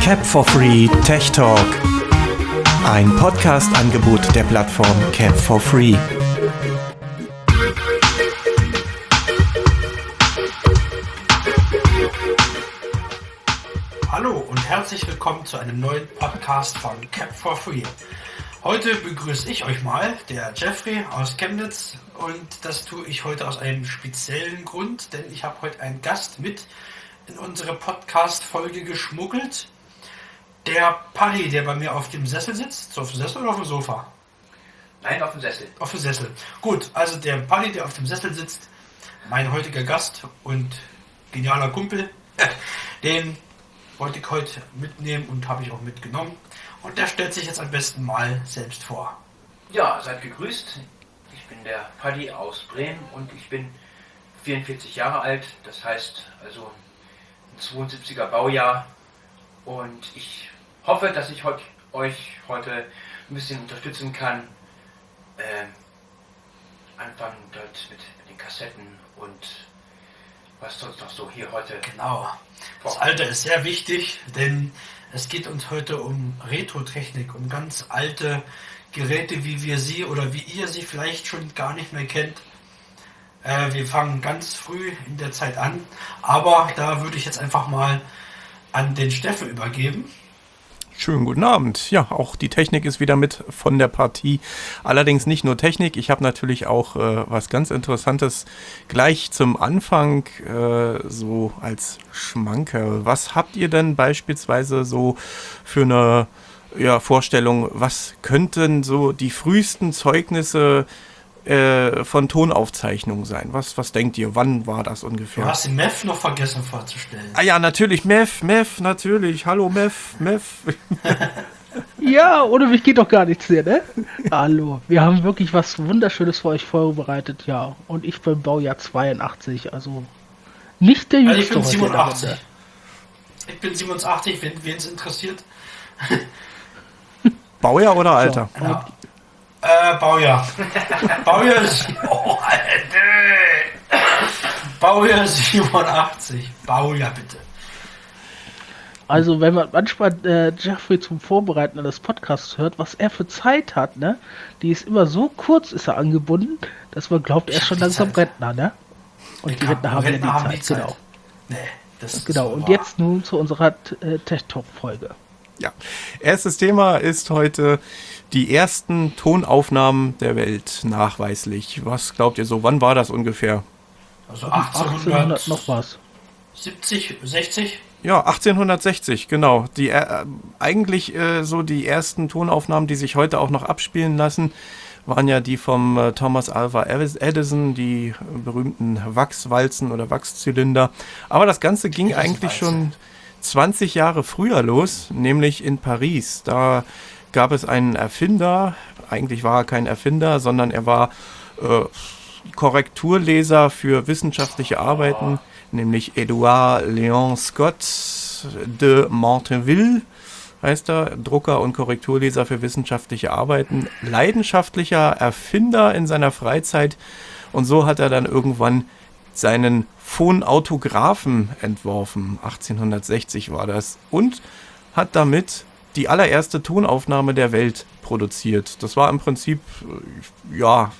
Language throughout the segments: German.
Cap for Free Tech Talk. Ein Podcast-Angebot der Plattform Cap for Free. Hallo und herzlich willkommen zu einem neuen Podcast von Cap for Free. Heute begrüße ich euch mal, der Jeffrey aus Chemnitz und das tue ich heute aus einem speziellen Grund, denn ich habe heute einen Gast mit in unsere Podcast-Folge geschmuggelt. Der Paddy, der bei mir auf dem Sessel sitzt. So auf dem Sessel oder auf dem Sofa? Nein, auf dem Sessel. Auf dem Sessel. Gut, also der Paddy, der auf dem Sessel sitzt, mein heutiger Gast und genialer Kumpel, den wollte ich heute mitnehmen und habe ich auch mitgenommen. Und der stellt sich jetzt am besten mal selbst vor. Ja, seid gegrüßt. Ich bin der Paddy aus Bremen und ich bin 44 Jahre alt. Das heißt also 72er Baujahr. Und ich hoffe, dass ich euch heute ein bisschen unterstützen kann. Ähm, anfangen dort mit, mit den Kassetten und was sonst noch so hier heute. Genau. Das Alter ist sehr wichtig, denn es geht uns heute um Retro-Technik, um ganz alte Geräte, wie wir sie oder wie ihr sie vielleicht schon gar nicht mehr kennt. Äh, wir fangen ganz früh in der Zeit an, aber da würde ich jetzt einfach mal an den Steffen übergeben. Schönen guten Abend. Ja, auch die Technik ist wieder mit von der Partie. Allerdings nicht nur Technik. Ich habe natürlich auch äh, was ganz Interessantes gleich zum Anfang äh, so als Schmanke. Was habt ihr denn beispielsweise so für eine ja, Vorstellung? Was könnten so die frühesten Zeugnisse äh, von Tonaufzeichnungen sein. Was, was denkt ihr? Wann war das ungefähr? Du hast den Mev noch vergessen vorzustellen. Ah ja, natürlich, Mev, Mev, natürlich. Hallo Mev, Mev. ja, ohne mich geht doch gar nichts hier, ne? Hallo, wir haben wirklich was Wunderschönes für euch vorbereitet, ja. Und ich bin Baujahr 82, also nicht der jüngste. Also ich bin 87. Ich bin 87, wenn es interessiert. Baujahr oder Alter? So, ja. Äh, Baujahr. Baujahr, oh, Baujahr 87. Baujahr bitte. Also wenn man manchmal äh, Jeffrey zum Vorbereiten eines Podcasts hört, was er für Zeit hat, ne? Die ist immer so kurz, ist er angebunden, dass man glaubt, er ist schon langsam Zeit. Rentner, ne? Und ich die Rentner haben Rentner ja die, Zeit, die Zeit, genau. Nee, das genau, und wahr. jetzt nun zu unserer äh, Tech Talk Folge. Ja, erstes Thema ist heute die ersten Tonaufnahmen der Welt nachweislich. Was glaubt ihr so? Wann war das ungefähr? Also 1800, noch was. 70, 60? Ja, 1860, genau. Die äh, eigentlich äh, so die ersten Tonaufnahmen, die sich heute auch noch abspielen lassen, waren ja die vom äh, Thomas Alva Edison, die berühmten Wachswalzen oder Wachszylinder. Aber das Ganze ging eigentlich schon 20 Jahre früher los, nämlich in Paris. Da gab es einen Erfinder, eigentlich war er kein Erfinder, sondern er war äh, Korrekturleser für wissenschaftliche Arbeiten, nämlich Edouard Léon Scott de Montainville heißt er, Drucker und Korrekturleser für wissenschaftliche Arbeiten, leidenschaftlicher Erfinder in seiner Freizeit und so hat er dann irgendwann seinen Phonautographen entworfen, 1860 war das, und hat damit die allererste Tonaufnahme der Welt produziert. Das war im Prinzip, äh, ja,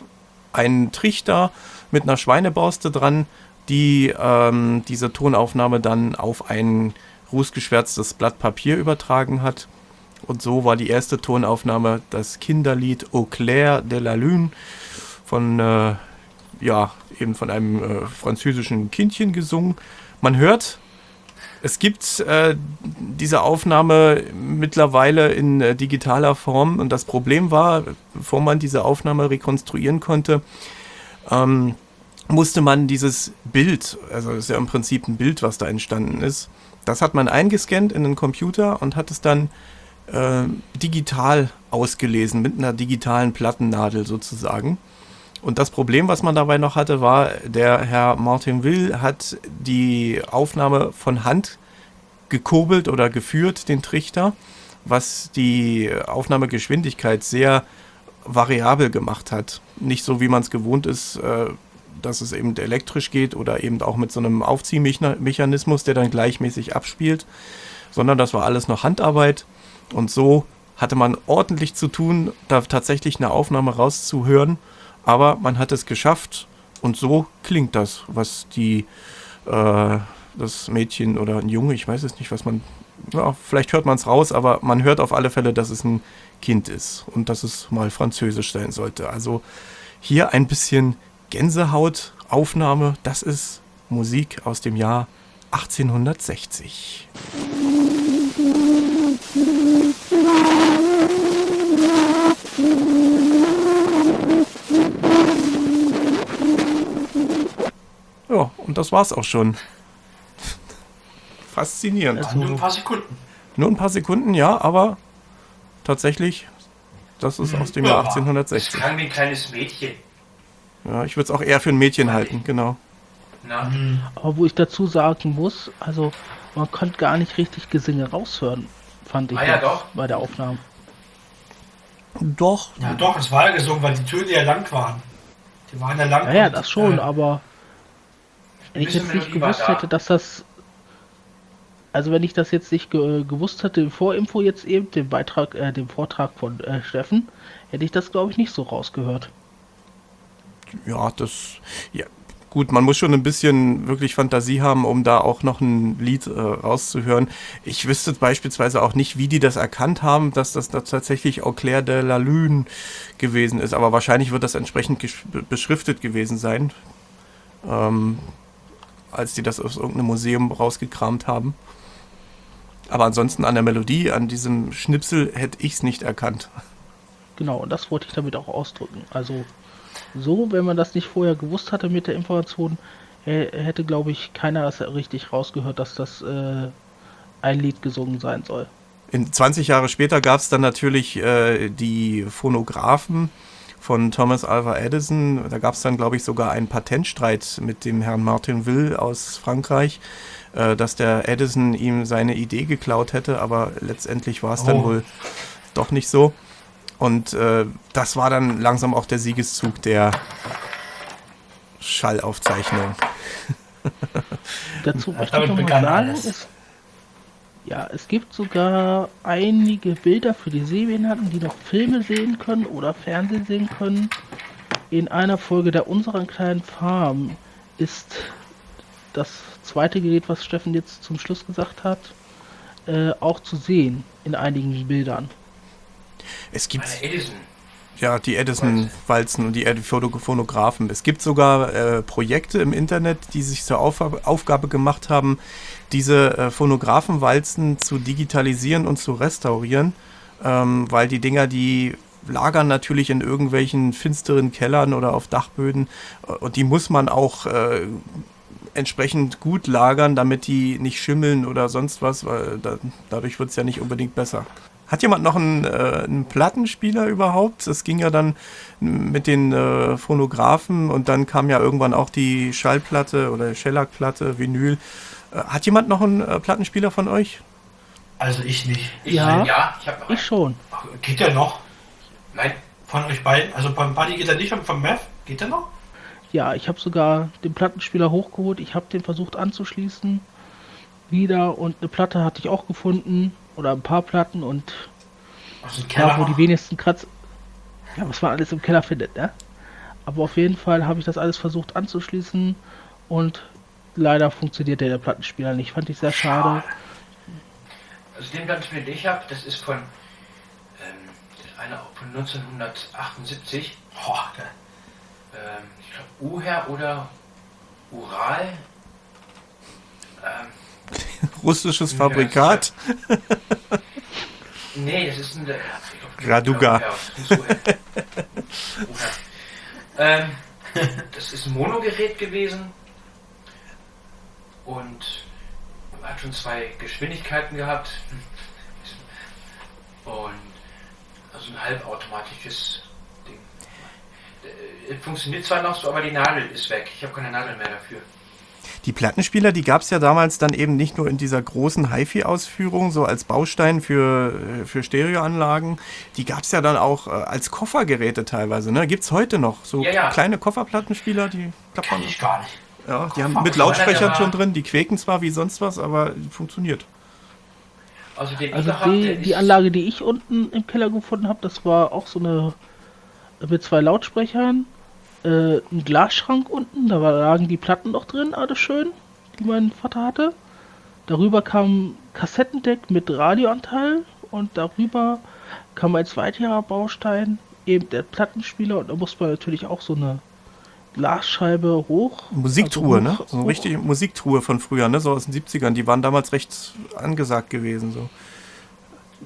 ein Trichter mit einer Schweineborste dran, die ähm, diese Tonaufnahme dann auf ein rußgeschwärztes Blatt Papier übertragen hat. Und so war die erste Tonaufnahme das Kinderlied Au clair de la lune von, äh, ja, eben von einem äh, französischen Kindchen gesungen. Man hört es gibt äh, diese Aufnahme mittlerweile in äh, digitaler Form und das Problem war, bevor man diese Aufnahme rekonstruieren konnte, ähm, musste man dieses Bild, also ist ja im Prinzip ein Bild, was da entstanden ist, das hat man eingescannt in den Computer und hat es dann äh, digital ausgelesen mit einer digitalen Plattennadel sozusagen. Und das Problem, was man dabei noch hatte, war, der Herr Martin Will hat die Aufnahme von Hand gekurbelt oder geführt, den Trichter, was die Aufnahmegeschwindigkeit sehr variabel gemacht hat. Nicht so, wie man es gewohnt ist, äh, dass es eben elektrisch geht oder eben auch mit so einem Aufziehmechanismus, der dann gleichmäßig abspielt, sondern das war alles noch Handarbeit und so hatte man ordentlich zu tun, da tatsächlich eine Aufnahme rauszuhören, aber man hat es geschafft und so klingt das, was die äh, das Mädchen oder ein Junge, ich weiß es nicht, was man, ja, vielleicht hört man es raus, aber man hört auf alle Fälle, dass es ein Kind ist und dass es mal französisch sein sollte. Also hier ein bisschen Gänsehautaufnahme, das ist Musik aus dem Jahr 1860. Ja, und das war's auch schon. Faszinierend. Also nur ein paar Sekunden. Nur ein paar Sekunden, ja, aber tatsächlich, das ist Mhm. aus dem Ja, Jahr Das 1860. klang wie ein kleines Mädchen. Ja, ich würde es auch eher für ein Mädchen halten, genau. Na, Aber wo ich dazu sagen muss, also man konnte gar nicht richtig Gesinge raushören, fand ich Ah ja, doch. bei der Aufnahme. Doch, Ja, doch, es war ja gesungen, weil die Töne ja lang waren. Die waren ja lang. Ja, ja, das schon, äh, aber wenn ich jetzt nicht gewusst da. hätte, dass das also wenn ich das jetzt nicht ge gewusst hätte, im Vorinfo jetzt eben, den Beitrag, äh, den Vortrag von äh, Steffen, hätte ich das glaube ich nicht so rausgehört. ja, das, ja, gut, man muss schon ein bisschen wirklich Fantasie haben, um da auch noch ein Lied äh, rauszuhören. Ich wüsste beispielsweise auch nicht, wie die das erkannt haben, dass das da tatsächlich Au clair de la Lune gewesen ist, aber wahrscheinlich wird das entsprechend beschriftet gewesen sein, ähm, als die das aus irgendeinem Museum rausgekramt haben. Aber ansonsten an der Melodie, an diesem Schnipsel hätte ich es nicht erkannt. Genau, und das wollte ich damit auch ausdrücken. Also so, wenn man das nicht vorher gewusst hatte mit der Information, äh, hätte glaube ich keiner das richtig rausgehört, dass das äh, ein Lied gesungen sein soll. In 20 Jahre später gab es dann natürlich äh, die Phonographen von Thomas Alva Edison. Da gab es dann, glaube ich, sogar einen Patentstreit mit dem Herrn Martin Will aus Frankreich, äh, dass der Edison ihm seine Idee geklaut hätte, aber letztendlich war es dann Oh. wohl doch nicht so. Und äh, das war dann langsam auch der Siegeszug der Schallaufzeichnung. Dazu möchte ich damit noch mal sagen, alles. Ja, es gibt sogar einige Bilder für die Sehbehinderten, die noch Filme sehen können oder Fernsehen sehen können. In einer Folge der unseren kleinen Farm ist das zweite Gerät, was Steffen jetzt zum Schluss gesagt hat, äh, auch zu sehen in einigen Bildern. Es gibt meine Edison. Ja, die Edison-Walzen und die Phonographen. Es gibt sogar äh, Projekte im Internet, die sich zur Auf Aufgabe gemacht haben, diese äh, Phonographenwalzen zu digitalisieren und zu restaurieren, ähm, weil die Dinger, die lagern natürlich in irgendwelchen finsteren Kellern oder auf Dachböden äh, und die muss man auch äh, entsprechend gut lagern, damit die nicht schimmeln oder sonst was, weil da, dadurch wird es ja nicht unbedingt besser. Hat jemand noch einen, äh, einen Plattenspieler überhaupt? Das ging ja dann mit den äh, Phonographen und dann kam ja irgendwann auch die Schallplatte oder Shellac-Platte, Vinyl. Äh, hat jemand noch einen äh, Plattenspieler von euch? Also ich nicht. Ich, Ja. ja, ich habe noch Ich schon. Ach, Geht der noch? Nein, Von euch beiden? Also beim Buddy geht er nicht und vom Mev? Geht der noch? Ja, ich habe sogar den Plattenspieler hochgeholt. Ich habe den versucht anzuschließen. Wieder und eine Platte hatte ich auch gefunden. Oder ein paar Platten und Keller da, wo die wenigsten Kratz. Ja, was man alles im Keller findet, ne? Aber auf jeden Fall habe ich das alles versucht anzuschließen und leider funktioniert der, der Plattenspieler nicht. Fand ich sehr schade. also den Plattenspieler, den ich habe, das ist von, ähm, einer von 1978. Boah, geil. Ähm, ich glaube Uher oder Ural. Ähm, Russisches Fabrikat? nee, das ist ein. Glaub, Raduga. Das. Ähm, das ist ein Monogerät gewesen und hat schon zwei Geschwindigkeiten gehabt. Und also ein halbautomatisches Ding. Äh, Funktioniert zwar noch so, aber die Nadel ist weg. Ich habe keine Nadel mehr dafür. Die Plattenspieler, die gab es ja damals dann eben nicht nur in dieser großen HiFi-Ausführung, so als Baustein für, äh, für Stereoanlagen, die gab es ja dann auch äh, als Koffergeräte teilweise. Ne? Gibt es heute noch so Ja, ja. kleine Kofferplattenspieler, die klappt Kann man. ich gar nicht. Ja, die haben mit Lautsprechern schon drin, die quäken zwar wie sonst was, aber funktioniert. Also den Also die, die Anlage, die ich unten im Keller gefunden habe, das war auch so eine mit zwei Lautsprechern, äh, ein Glasschrank unten, da lagen die Platten noch drin, alles schön, die mein Vater hatte. Darüber kam ein Kassettendeck mit Radioanteil und darüber kam als weiterer Baustein eben der Plattenspieler und da muss man natürlich auch so eine Glasscheibe hoch. Musiktruhe, also ne? hoch- So eine richtige Musiktruhe von früher, ne? So aus den 70ern. Die waren damals recht angesagt gewesen. So.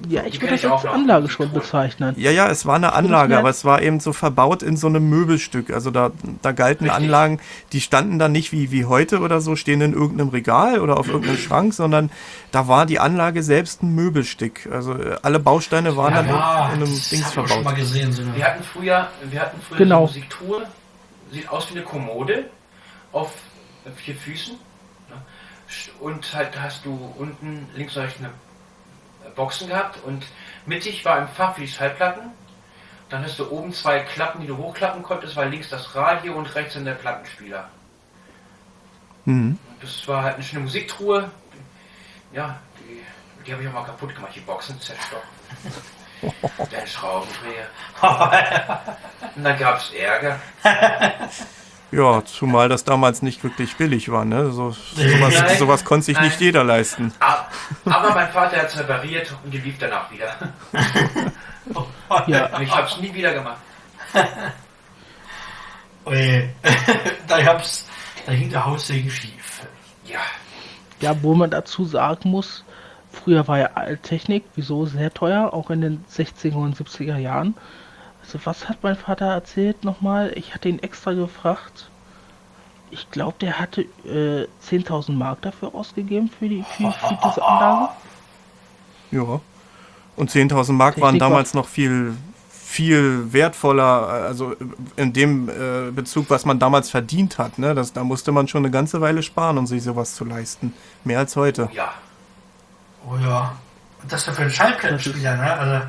Ja, ich würde das als Anlage schon bezeichnen. Ja, ja, es war eine Anlage, aber es war eben so verbaut in so einem Möbelstück. Also da, da galten Richtig. Anlagen, die standen dann nicht wie, wie heute oder so, stehen in irgendeinem Regal oder auf irgendeinem Schrank, sondern da war die Anlage selbst ein Möbelstück. Also äh, alle Bausteine waren dann Ja, in einem das Dings ich schon mal verbaut. gesehen. So Wir hatten früher, wir hatten früher Genau. eine Musiktruhe, sieht aus wie eine Kommode auf vier Füßen. ne? Und halt hast du unten links und rechts eine Boxen gehabt und mittig war ein Fach für die Schallplatten. Dann hast du oben zwei Klappen, die du hochklappen konntest, war links das Radio und rechts dann der Plattenspieler. Mhm. Und das war halt eine schöne Musiktruhe. Ja, die, die habe ich auch mal kaputt gemacht, die Boxen zerstochen. Der Schraubendreher. Und dann gab es Ärger. Ja, zumal das damals nicht wirklich billig war. Ne? So, sowas, Nein. sowas konnte sich nicht Nein. jeder leisten. Ah, Aber mein Vater hat es repariert und die lief danach wieder. Ja, Und ich habe es nie wieder gemacht. Ui. da, hab's, da hing der Haussegen schief. Ja, Ja, wo man dazu sagen muss, früher war ja Alttechnik, wieso sehr teuer, auch in den 60er und 70er Jahren. Also was hat mein Vater erzählt nochmal? Ich hatte ihn extra gefragt. Ich glaube, der hatte äh, 10.000 Mark dafür ausgegeben für, die, für, für diese Anlage. Ja. Und 10.000 Mark waren Technik war- damals noch viel, viel wertvoller, also in dem äh, Bezug, was man damals verdient hat. Ne? Das, da musste man schon eine ganze Weile sparen, um sich sowas zu leisten. Mehr als heute. ja. Oh ja. Und das für einen Schallplattenspieler, ne? Also,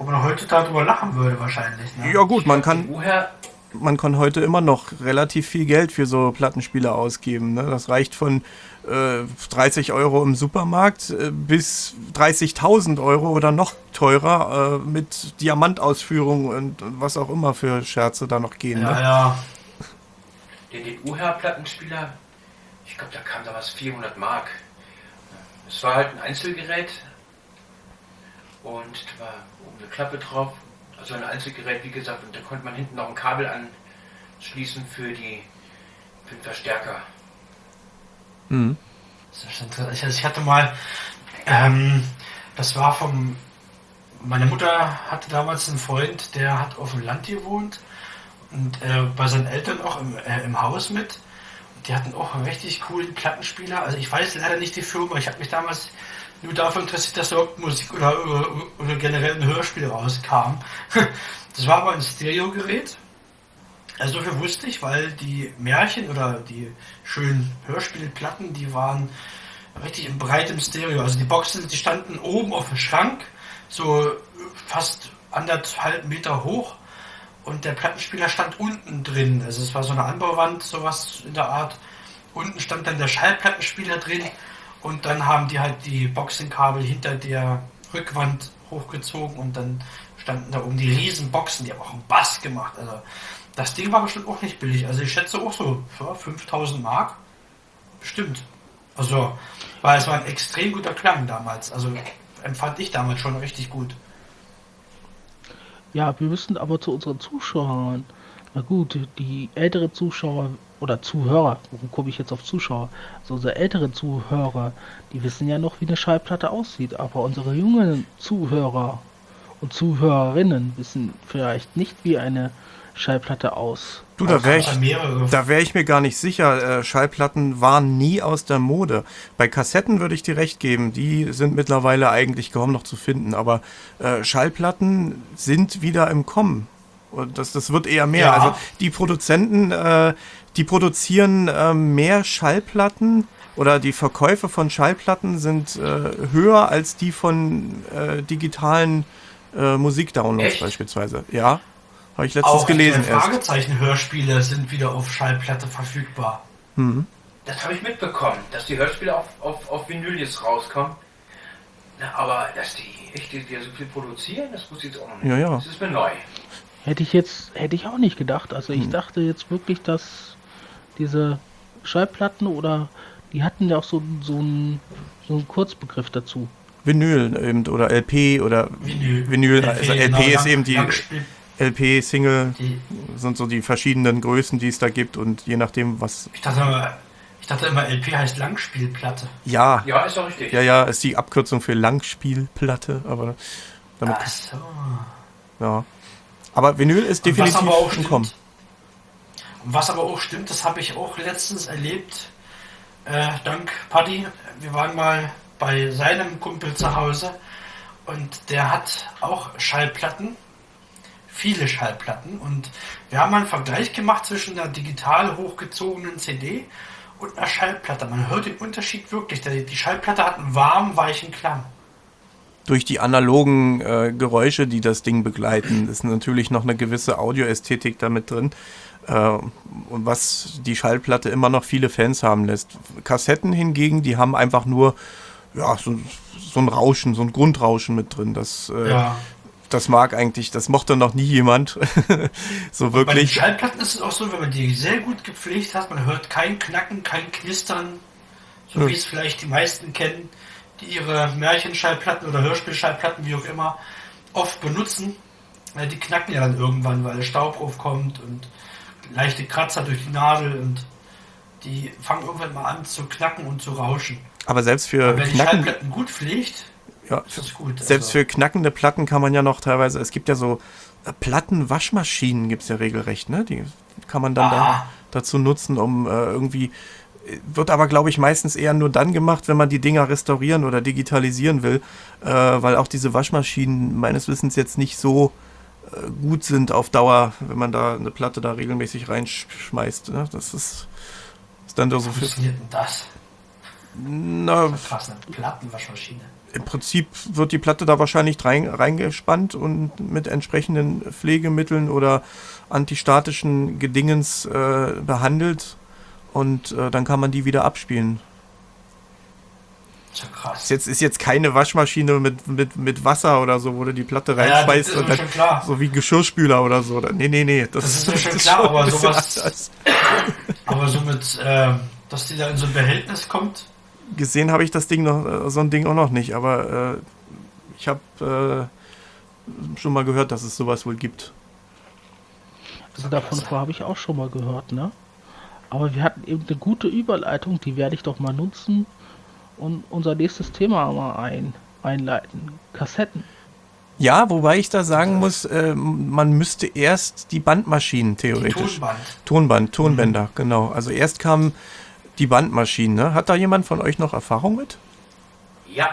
wo man heute darüber lachen würde wahrscheinlich. Ne? Ja gut, man kann, man kann heute immer noch relativ viel Geld für so Plattenspieler ausgeben. Ne? Das reicht von äh, 30 Euro im Supermarkt äh, bis 30.000 Euro oder noch teurer äh, mit Diamantausführung und, und was auch immer für Scherze da noch gehen. Ja, Ne? ja. Den, den UHR-Plattenspieler, ich glaube, da kam damals 400 Mark. Es war halt ein Einzelgerät und da war oben eine Klappe drauf. Also ein Einzelgerät, wie gesagt, und da konnte man hinten noch ein Kabel anschließen für, die, für den Verstärker. Mhm. Das ist interessant. Ich, ich hatte mal, ähm, das war vom, meine Mutter hatte damals einen Freund, der hat auf dem Land gewohnt und äh, bei seinen Eltern auch im, äh, im Haus mit. Und die hatten auch einen richtig coolen Plattenspieler. Also ich weiß leider nicht die Firma, ich habe mich damals nur dafür interessiert, dass dort Musik oder, oder, oder generell ein Hörspiel rauskam. Das war aber ein Stereogerät. Also so viel wusste ich, weil die Märchen oder die schönen Hörspielplatten, die waren richtig in breitem Stereo. Also die Boxen, die standen oben auf dem Schrank, so fast anderthalb Meter hoch. Und der Plattenspieler stand unten drin. Also es war so eine Anbauwand, sowas in der Art. Unten stand dann der Schallplattenspieler drin. Und dann haben die halt die Boxenkabel hinter der Rückwand hochgezogen und dann standen da oben die riesen Boxen, die haben auch einen Bass gemacht. Also das Ding war bestimmt auch nicht billig. Also ich schätze auch so ja, 5000 Mark. Bestimmt. Also, weil es war ein extrem guter Klang damals. Also empfand ich damals schon richtig gut. Ja, wir müssen aber zu unseren Zuschauern. Na gut, die ältere Zuschauer oder Zuhörer, warum komme ich jetzt auf Zuschauer? Also unsere älteren Zuhörer, die wissen ja noch, wie eine Schallplatte aussieht, aber unsere jungen Zuhörer und Zuhörerinnen wissen vielleicht nicht, wie eine Schallplatte aus. Du, da wäre ich, da wär ich mir gar nicht sicher. Äh, Schallplatten waren nie aus der Mode. Bei Kassetten würde ich dir recht geben. Die sind mittlerweile eigentlich kaum noch zu finden. Aber äh, Schallplatten sind wieder im Kommen. Und das, das wird eher mehr. Ja. Also die Produzenten, äh, die produzieren äh, mehr Schallplatten oder die Verkäufe von Schallplatten sind äh, höher als die von äh, digitalen äh, Musikdownloads Echt? beispielsweise. Ja, habe ich letztens Auch gelesen die erst. Fragezeichen-Hörspiele sind wieder auf Schallplatte verfügbar. Das habe ich mitbekommen, dass die Hörspiele auf, auf, auf Vinyl jetzt rauskommen. Na, aber dass die echt die, die so viel produzieren, das wusste ich jetzt auch noch nicht. Ja, ja. Das ist mir neu. Hätte ich jetzt, hätte ich auch nicht gedacht. Also Hm. ich dachte jetzt wirklich, dass diese Schallplatten oder die hatten ja auch so, so einen so einen Kurzbegriff dazu. Vinyl eben oder LP oder Vinyl. Vinyl, also LP genau, ist lang- eben die LP, Single, die sind so die verschiedenen Größen, die es da gibt und je nachdem, was. ich, dachte immer, ich dachte immer, LP heißt Langspielplatte. Ja, Ja, ist doch richtig. ja, ja, ist die Abkürzung für Langspielplatte, aber damit, Ach so. ja. Aber Vinyl ist definitiv aber auch im was aber auch stimmt, das habe ich auch letztens erlebt, äh, dank Paddy. Wir waren mal bei seinem Kumpel zu Hause und der hat auch Schallplatten, viele Schallplatten und wir haben einen Vergleich gemacht zwischen einer digital hochgezogenen CD und einer Schallplatte. Man hört den Unterschied wirklich. Die Schallplatte hat einen warmen, weichen Klang. Durch die analogen äh, Geräusche, die das Ding begleiten, ist natürlich noch eine gewisse Audioästhetik damit drin. Äh, und was die Schallplatte immer noch viele Fans haben lässt. Kassetten hingegen, die haben einfach nur ja, so, so ein Rauschen, so ein Grundrauschen mit drin. Das, äh, Ja. das mag eigentlich, das mochte noch nie jemand. so Bei den wirklich. Schallplatten ist es auch so, wenn man die sehr gut gepflegt hat, man hört kein Knacken, kein Knistern, so Ja. wie es vielleicht die meisten kennen, die ihre Märchenschallplatten oder Hörspielschallplatten, wie auch immer, oft benutzen. Weil die knacken ja dann irgendwann, weil der Staub aufkommt und leichte Kratzer durch die Nadel und die fangen irgendwann mal an zu knacken und zu rauschen. Aber selbst für Aber wenn die knacken, Schallplatten gut pflegt, ja, ist das gut. selbst Also, für knackende Platten kann man ja noch teilweise, es gibt ja so äh, Plattenwaschmaschinen, gibt es ja regelrecht, ne? Die kann man dann da, dazu nutzen, um äh, irgendwie, äh, wird aber glaube ich meistens eher nur dann gemacht, wenn man die Dinger restaurieren oder digitalisieren will, äh, weil auch diese Waschmaschinen meines Wissens jetzt nicht so äh, gut sind auf Dauer, wenn man da eine Platte da regelmäßig reinschmeißt. Ne? Das ist, ist dann da so wie viel. funktioniert denn das? Na, Krass, eine Plattenwaschmaschine. im Prinzip wird die Platte da wahrscheinlich rein, reingespannt und mit entsprechenden Pflegemitteln oder antistatischen Gedingens äh, behandelt und äh, dann kann man die wieder abspielen. Ist ja krass. Ist jetzt, ist jetzt keine Waschmaschine mit, mit, mit Wasser oder so, wo du die Platte Ja, das reinschmeißt ist und mir dann schon klar. so wie Geschirrspüler oder so. Nee, nee, nee. Das, Das ist mir schon das klar, aber ein bisschen sowas- anders. Aber so mit, äh, dass die da in so ein Behältnis kommt, Gesehen habe ich das Ding noch, äh, so ein Ding auch noch nicht, aber äh, ich habe äh, schon mal gehört, dass es sowas wohl gibt. Also davon habe ich auch schon mal gehört, ne? Aber wir hatten eben eine gute Überleitung, die werde ich doch mal nutzen und unser nächstes Thema mal ein, einleiten. Kassetten. Ja, wobei ich da sagen muss, äh, man müsste erst die Bandmaschinen die theoretisch. Tonband. Tonband, Tonbänder, genau. Also erst kamen die Bandmaschinen. Ne? Hat da jemand von euch noch Erfahrung mit? Ja,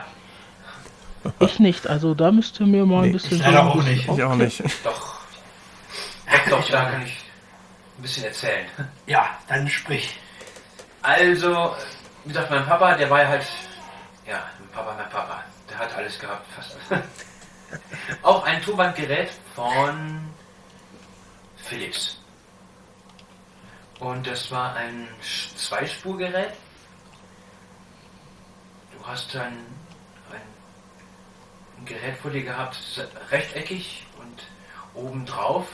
Ich nicht, also da müsst ihr mir mal Nee, ein bisschen ich auch nicht. Ich auch nicht. doch. Doch, doch, da kann ich ein bisschen erzählen. Ja, dann sprich. Also, wie gesagt, mein Papa, der war ja halt, ja, mein Papa, mein Papa, der hat alles gehabt, fast. Auch ein Tonbandgerät von Philips. Und das war ein Zweispurgerät. Du hast dann ein, ein Gerät vor dir gehabt, rechteckig und obendrauf,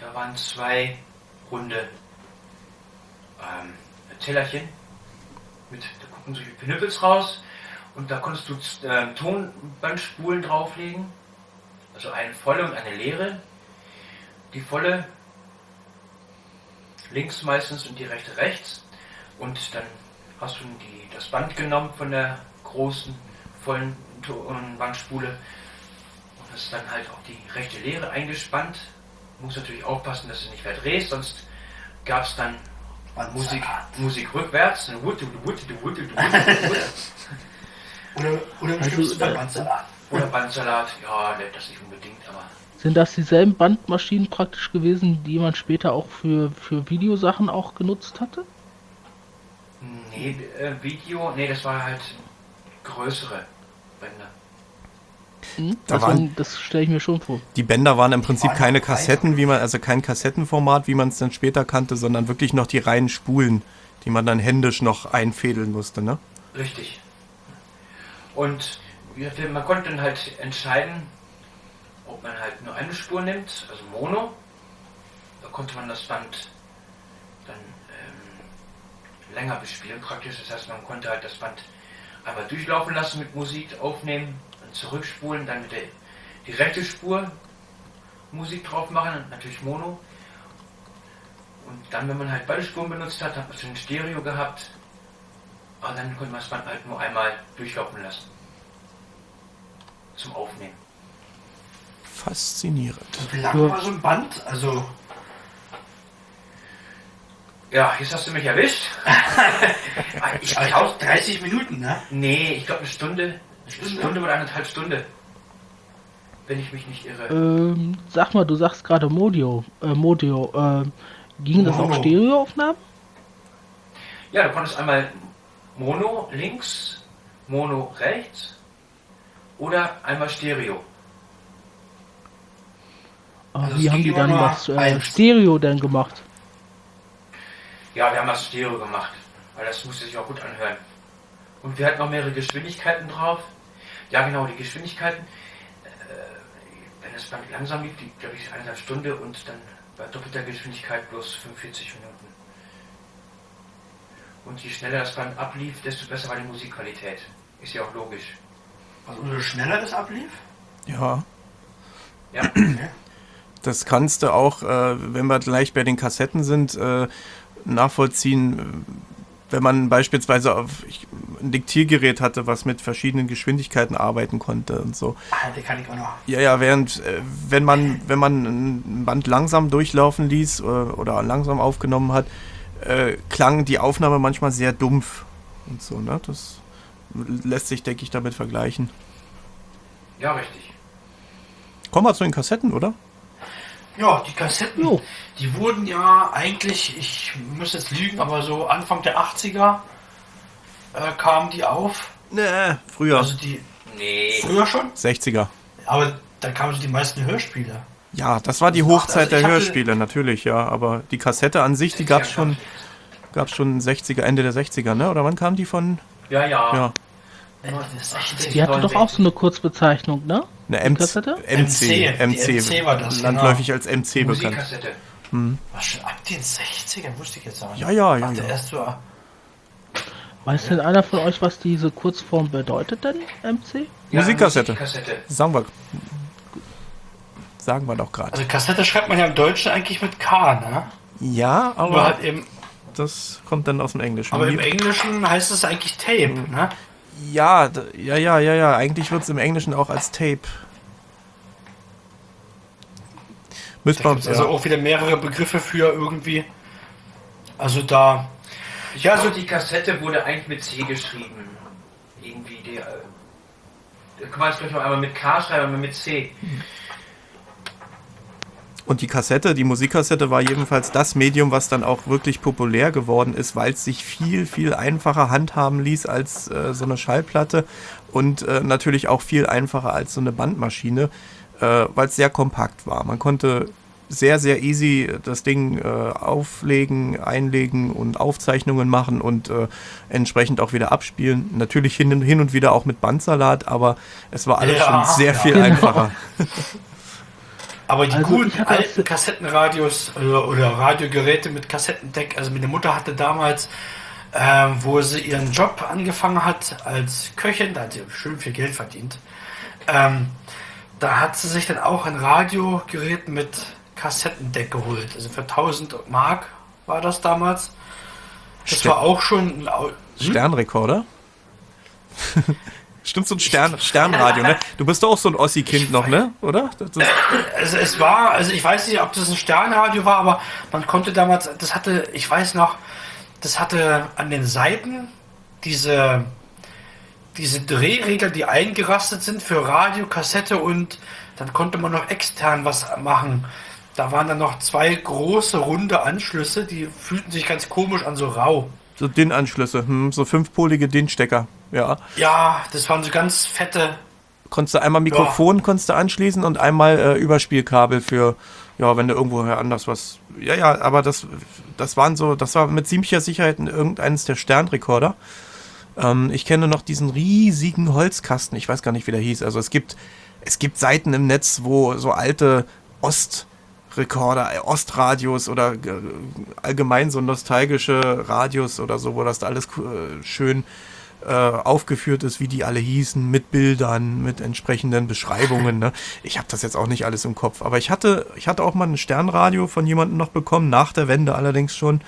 da waren zwei runde ähm, Tellerchen mit, da gucken solche Pinüppels raus und da konntest du ähm, Tonbandspulen drauflegen. Also eine volle und eine leere. Die volle links meistens und die rechte rechts. Und dann hast du die, das Band genommen von der großen, vollen Tonbandspule und hast dann halt auch die rechte leere eingespannt. Muss natürlich aufpassen, dass du nicht verdrehst, sonst gab es dann Musik, Musik rückwärts. Oder, Also, äh, Bandsalat. oder Bandsalat, ja, das nicht unbedingt, aber Sind das dieselben Bandmaschinen praktisch gewesen, die man später auch für, für Videosachen auch genutzt hatte? Nee, äh, Video, nee, das war halt größere Bänder. Hm? Da waren- waren- das stelle ich mir schon vor. Die Bänder waren im Prinzip waren keine Kassetten, wie man, also kein Kassettenformat, wie man es dann später kannte, sondern wirklich noch die reinen Spulen, die man dann händisch noch einfädeln musste, ne? Richtig. Und man konnte dann halt entscheiden, ob man halt nur eine Spur nimmt, also Mono. Da konnte man das Band dann ähm, länger bespielen praktisch. Das heißt, man konnte halt das Band einmal durchlaufen lassen mit Musik aufnehmen, zurückspulen, dann mit der die rechte Spur Musik drauf machen, natürlich Mono. Und dann, wenn man halt beide Spuren benutzt hat, hat man schon Stereo gehabt. Aber dann konnte man Band halt nur einmal durchlaufen lassen. Zum Aufnehmen. Faszinierend. Wie lang war so ein Band? Also, Ja, jetzt hast du mich erwischt. ich glaube 30 Minuten, ne? nee, ich glaube eine Stunde. Eine Stunde? Stunde oder eineinhalb Stunde. Wenn ich mich nicht irre. Ähm, sag mal, du sagst gerade Modio. Äh, Modio. Ähm, ging das auch. Stereoaufnahmen? Ja, du konntest einmal Mono links, Mono rechts oder einmal Stereo. Aber Also wie haben die dann das äh. Stereo denn gemacht? Ja, wir haben das Stereo gemacht, weil das musste sich auch gut anhören. Und wir hatten noch mehrere Geschwindigkeiten drauf. Ja, genau, die Geschwindigkeiten. Äh, wenn das Band langsam lief, die, glaube ich, eineinhalb Stunde und dann bei doppelter Geschwindigkeit bloß 45 Minuten. Und je schneller das Band ablief, desto besser war die Musikqualität. Ist ja auch logisch. Also, umso schneller das ablief? Ja. Ja, Das kannst du auch, äh, wenn wir gleich bei den Kassetten sind, äh, nachvollziehen, wenn man beispielsweise auf ich, ein Diktiergerät hatte, was mit verschiedenen Geschwindigkeiten arbeiten konnte und so. Ah, die kann ich auch noch. Ja, ja, während, äh, wenn man, wenn man ein Band langsam durchlaufen ließ äh, oder langsam aufgenommen hat, äh, klang die Aufnahme manchmal sehr dumpf und so, ne? Das lässt sich, denke ich, damit vergleichen. ja, richtig. Kommen wir zu den Kassetten, oder? Ja, die Kassetten, Jo. die wurden ja eigentlich, ich muss jetzt lügen, aber so Anfang der 80er äh, kamen die auf. Nee, früher. Also die Nee. früher schon, 60er. aber da kamen so die meisten Hörspiele. Ja, das war die macht- Hochzeit also der Hörspiele, natürlich, ja. Aber die Kassette an sich, die gab's schon, gab's schon 60er, Ende der 60er, ne? Oder wann kam die von? Ja, ja. Ja, Ende des 60er. Die hatte doch auch so eine Kurzbezeichnung, ne? eine MC, Kassette? MC, MC, MC war das, genau. landläufig als MC bekannt. Musikkassette. Was schon ab den 60ern, wusste ich jetzt sagen. Ja, ja, ja, Dachte ja. erst so, Weiß denn einer von euch, was diese Kurzform bedeutet denn, MC? Ja, Musikkassette. Musikkassette. Sagen wir, sagen wir doch gerade. also Kassette schreibt man ja im Deutschen eigentlich mit K, ne? Ja, Aber aber halt eben, das kommt dann aus dem Englischen. aber im Englischen heißt es eigentlich Tape, ne? Ja, ja, ja, ja, ja. Eigentlich wird es im Englischen auch als Tape. Müsste man, also ja. auch wieder mehrere Begriffe für irgendwie. Also da. Ja, also die Kassette wurde eigentlich mit C geschrieben. Irgendwie die. Äh, da kann man es vielleicht noch einmal mit K schreiben, aber mit C. Und die Kassette, die Musikkassette war jedenfalls das Medium, was dann auch wirklich populär geworden ist, weil es sich viel, viel einfacher handhaben ließ als äh, so eine Schallplatte und äh, natürlich auch viel einfacher als so eine Bandmaschine, äh, weil es sehr kompakt war. Man konnte sehr, sehr easy das Ding äh, auflegen, einlegen und Aufzeichnungen machen und äh, entsprechend auch wieder abspielen. Natürlich hin, hin und wieder auch mit Bandsalat, aber es war alles Ja, schon sehr ja. viel Genau. einfacher. Aber die Also, hatte alten Kassettenradios oder, oder Radiogeräte mit Kassettendeck, also meine Mutter hatte damals, ähm, wo sie ihren Job angefangen hat als Köchin, da hat sie schön viel Geld verdient. Ähm, da hat sie sich dann auch ein Radiogerät mit Kassettendeck geholt. Also für 1000 Mark war das damals. Das Ste- war auch schon ein Au- Sternrekorder? Stimmt, so ein Stern, Sternradio, ne? Du bist doch auch so ein Ossi-Kind noch, ne? Oder? Also es war, also ich weiß nicht, ob das ein Sternradio war, aber man konnte damals, das hatte, ich weiß noch, das hatte an den Seiten diese, diese Drehregler, die eingerastet sind für Radio, Kassette und dann konnte man noch extern was machen. Da waren dann noch zwei große runde Anschlüsse, die fühlten sich ganz komisch an, so rau. So DIN-Anschlüsse, hm, so fünfpolige DIN-Stecker, ja. Ja, das waren so ganz fette. Konntest du einmal Mikrofon konntest du anschließen und einmal äh, Überspielkabel für, ja, wenn du irgendwoher anders was. Ja, ja, aber das, das waren so, das war mit ziemlicher Sicherheit irgendeines der Sternrekorder. Ähm, ich kenne noch diesen riesigen Holzkasten, ich weiß gar nicht, wie der hieß. Also es gibt, es gibt Seiten im Netz, wo so alte Ost- Rekorder, äh, Ostradios oder äh, allgemein so nostalgische Radios oder so, wo das da alles äh, schön äh, aufgeführt ist, wie die alle hießen, mit Bildern, mit entsprechenden Beschreibungen. Ne? Ich habe das jetzt auch nicht alles im Kopf, aber ich hatte, ich hatte auch mal ein Sternradio von jemandem noch bekommen, nach der Wende allerdings schon.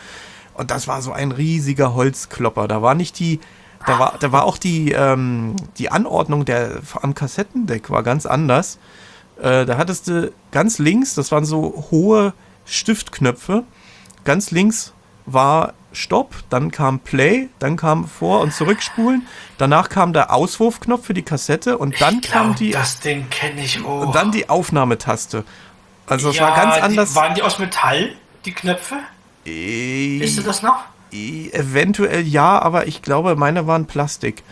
Und das war so ein riesiger Holzklopper. Da war nicht die, da war, da war auch die, ähm, die Anordnung der, am Kassettendeck war ganz anders. Äh, da hattest du ganz links, das waren so hohe Stiftknöpfe. Ganz links war Stopp, dann kam Play, dann kam Vor- und Zurückspulen, danach kam der Auswurfknopf für die Kassette und dann ich kam die das Ding kenne ich auch. und dann die Aufnahmetaste. Also es ja, war ganz die, anders. Waren die aus Metall, die Knöpfe? Äh, Wisst ihr das noch? äh, eventuell ja, aber ich glaube, meine waren Plastik.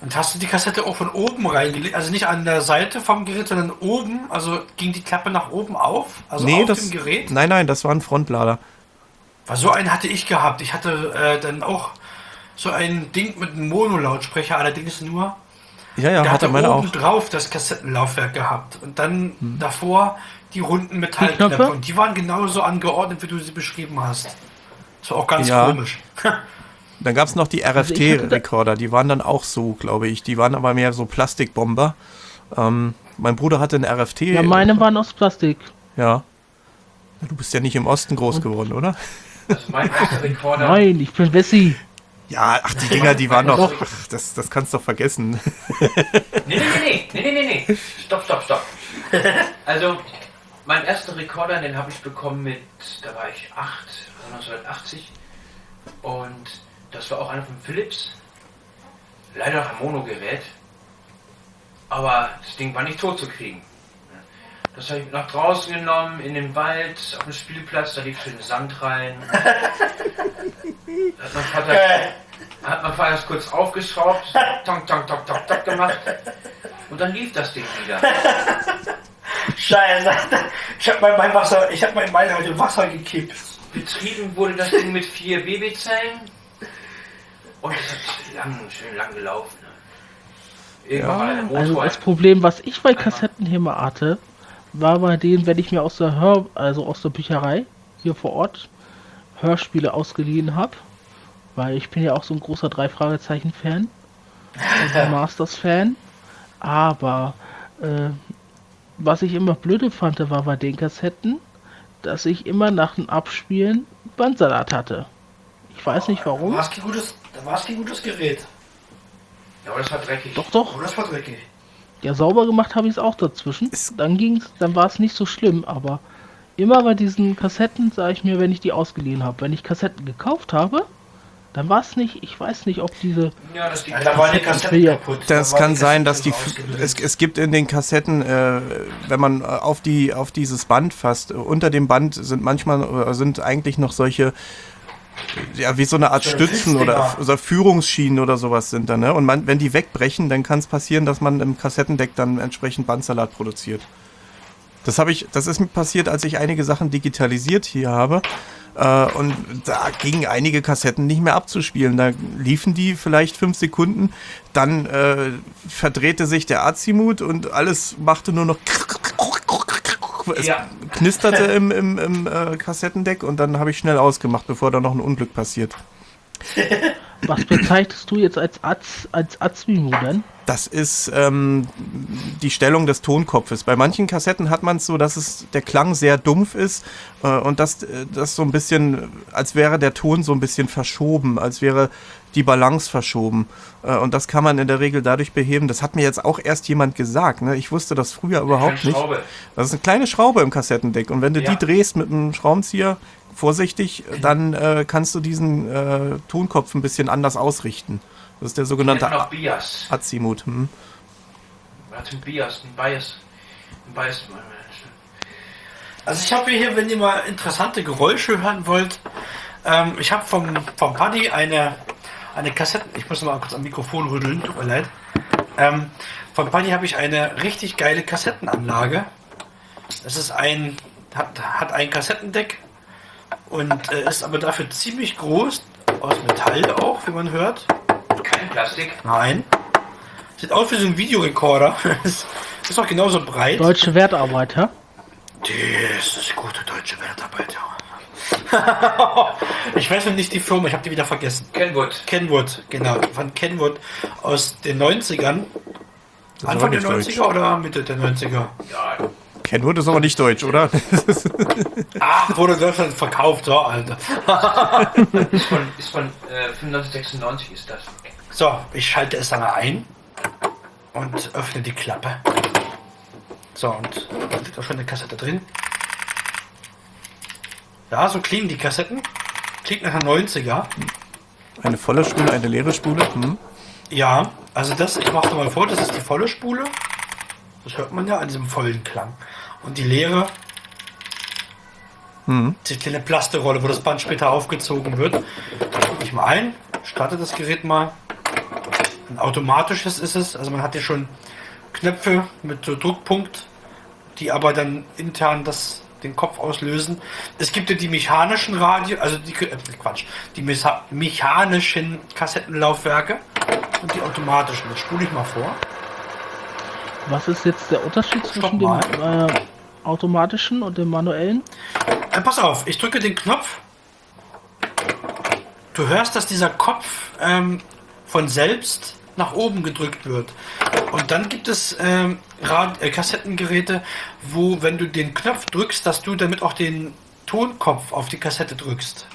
Und hast du die Kassette auch von oben reingelegt? Also nicht an der Seite vom Gerät, sondern oben? Also ging die Klappe nach oben auf? Also nee, auf das, dem Gerät? Nein, nein, das war ein Frontlader. Weil so einen hatte ich gehabt. Ich hatte äh, dann auch so ein Ding mit einem Mono-Lautsprecher, allerdings nur. Ja, ja, Der hatte hatte meine oben auch. drauf das Kassettenlaufwerk gehabt. Und dann Hm. davor die runden Metallknöpfe. Knöpfe? Und die waren genauso angeordnet, wie du sie beschrieben hast. Das war auch ganz Ja. komisch. Dann gab es noch die Also RFT-Rekorder, die waren dann auch so, glaube ich. Die waren aber mehr so Plastikbomber. Ähm, mein Bruder hatte einen RFT. Ja, meine waren aus Plastik. Ja. Ja, Du bist ja nicht im Osten groß geworden, oder? Also mein erster Rekorder. Nein, ich bin Wessi. Ja, ach, die Dinger, die waren doch. Ach, das, das kannst du doch vergessen. Nee, nee, nee, nee, nee, nee, nee, nee. Stopp, stopp, stopp. Also, mein erster Rekorder, den habe ich bekommen mit, da war ich 8, also 1980. Und das war auch einer von Philips. Leider ein Monogerät. Aber das Ding war nicht tot zu kriegen. Das habe ich nach draußen genommen, in den Wald, auf dem Spielplatz, da lief schön Sand rein. Hat mein Vater, hat mein Vater das kurz aufgeschraubt, tonk, tonk, tonk, tonk, tonk gemacht. Und dann lief das Ding wieder. Scheiße. Ich habe mein, mein Wasser, ich habe mein Bein heute Wasser gekippt. Betrieben wurde das Ding mit vier BB-Zellen. Und es hat lang, schön lang gelaufen. ne? Irgendwann Motor. Also das Problem, was ich bei Kassetten hier mal hatte, war bei denen, wenn ich mir aus der Hör, also aus der Bücherei hier vor Ort Hörspiele ausgeliehen habe, weil ich bin ja auch so ein großer drei Fragezeichen Fan, also Masters Fan, aber äh, was ich immer blöde fand, war bei den Kassetten, dass ich immer nach dem Abspielen Bandsalat hatte. Ich weiß nicht Da warum. war es kein gutes, da war es kein gutes Gerät. ja, aber das war dreckig. Doch, doch. Oh, das war dreckig. Ja, sauber gemacht habe ich es auch dazwischen. Dann ging's, dann war es nicht so schlimm, aber immer bei diesen Kassetten sage ich mir, wenn ich die ausgeliehen habe, wenn ich Kassetten gekauft habe, dann war es nicht, ich weiß nicht, ob diese, Ja, das Ja, da waren die Kassetten Ja. kaputt. Das Da kann die sein, dass die. Es, es gibt in den Kassetten, äh, wenn man äh, auf, die, auf dieses Band fasst, unter dem Band sind manchmal, äh, sind eigentlich noch solche. Ja, wie so eine Art So Stützen oder, oder Führungsschienen oder sowas sind da, ne? Und man, wenn die wegbrechen, dann kann es passieren, dass man im Kassettendeck dann entsprechend Bandsalat produziert. Das habe ich, das ist mir passiert, als ich einige Sachen digitalisiert hier habe. Äh, und da gingen einige Kassetten nicht mehr abzuspielen. Da liefen die vielleicht fünf Sekunden, dann äh, verdrehte sich der Azimut und alles machte nur noch. Es Ja. knisterte im, im, im äh, Kassettendeck und dann habe ich schnell ausgemacht, bevor da noch ein Unglück passiert. was bezeichnest du jetzt als Az, als Azmi-Modem? Das ist ähm, die Stellung des Tonkopfes. Bei manchen Kassetten hat man es so, dass es der Klang sehr dumpf ist äh, und dass äh, das so ein bisschen, als wäre der Ton so ein bisschen verschoben, als wäre die Balance verschoben. Äh, und das kann man in der Regel dadurch beheben. Das hat mir jetzt auch erst jemand gesagt. Ne? Ich wusste das früher überhaupt nicht. Schraube. Das ist eine kleine Schraube im Kassettendeck und wenn du Ja. die drehst mit einem Schraubenzieher, vorsichtig, dann äh, kannst du diesen äh, Tonkopf ein bisschen anders ausrichten. Das ist der sogenannte Bias. Azimut. Hm. Hatten Bias, ein Bias. Ein Bias. Also ich habe hier, wenn ihr mal interessante Geräusche hören wollt, ähm, ich habe vom, vom Paddy eine, eine Kassette, ich muss mal kurz am Mikrofon rütteln, tut mir leid. Ähm, vom Paddy habe ich eine richtig geile Kassettenanlage. Das ist ein, hat, hat ein Kassettendeck und äh, ist aber dafür ziemlich groß, aus Metall auch, wie man hört. Kein Plastik. Nein. Sieht aus wie so ein Videorekorder. ist, ist auch genauso breit. Deutsche Wertarbeit, ja? Das ist gute deutsche Wertarbeit, ja. ich weiß noch nicht die Firma, ich habe die wieder vergessen. Kenwood. Kenwood, genau, von Kenwood aus den 90ern. Das Anfang der nicht 90er deutsch. oder Mitte der 90er? Ja, Kenwood ist aber nicht deutsch, oder? Ach, wurde Deutschland verkauft, so, Alter. ist von, ist von äh, 95, 96 ist das. So, ich schalte es dann ein und öffne die Klappe. So, und da liegt auch schon eine Kassette drin. Ja, so klingen die Kassetten. Klingt nach einer 90er. Eine volle Spule, eine leere Spule. Hm. Ja, also das, ich mache mal vor, das ist die volle Spule. Das hört man ja an diesem vollen Klang. Und die leere, die kleine Plasterolle, wo das Band später aufgezogen wird. Gucke ich mal ein, starte das Gerät mal. Ein automatisches ist es, also man hat hier schon Knöpfe mit so Druckpunkt, die aber dann intern das, den Kopf auslösen. Es gibt ja die mechanischen Radio, also die äh, Quatsch, die mecha- mechanischen Kassettenlaufwerke und die automatischen. Das spule ich mal vor. Was ist jetzt der Unterschied zwischen mal. dem äh, automatischen und dem manuellen? Äh, pass auf, ich drücke den Knopf. Du hörst, dass dieser Kopf ähm, von selbst nach oben gedrückt wird. Und dann gibt es ähm, Rad äh, Kassettengeräte, wo, wenn du den Knopf drückst, dass du damit auch den Tonkopf auf die Kassette drückst.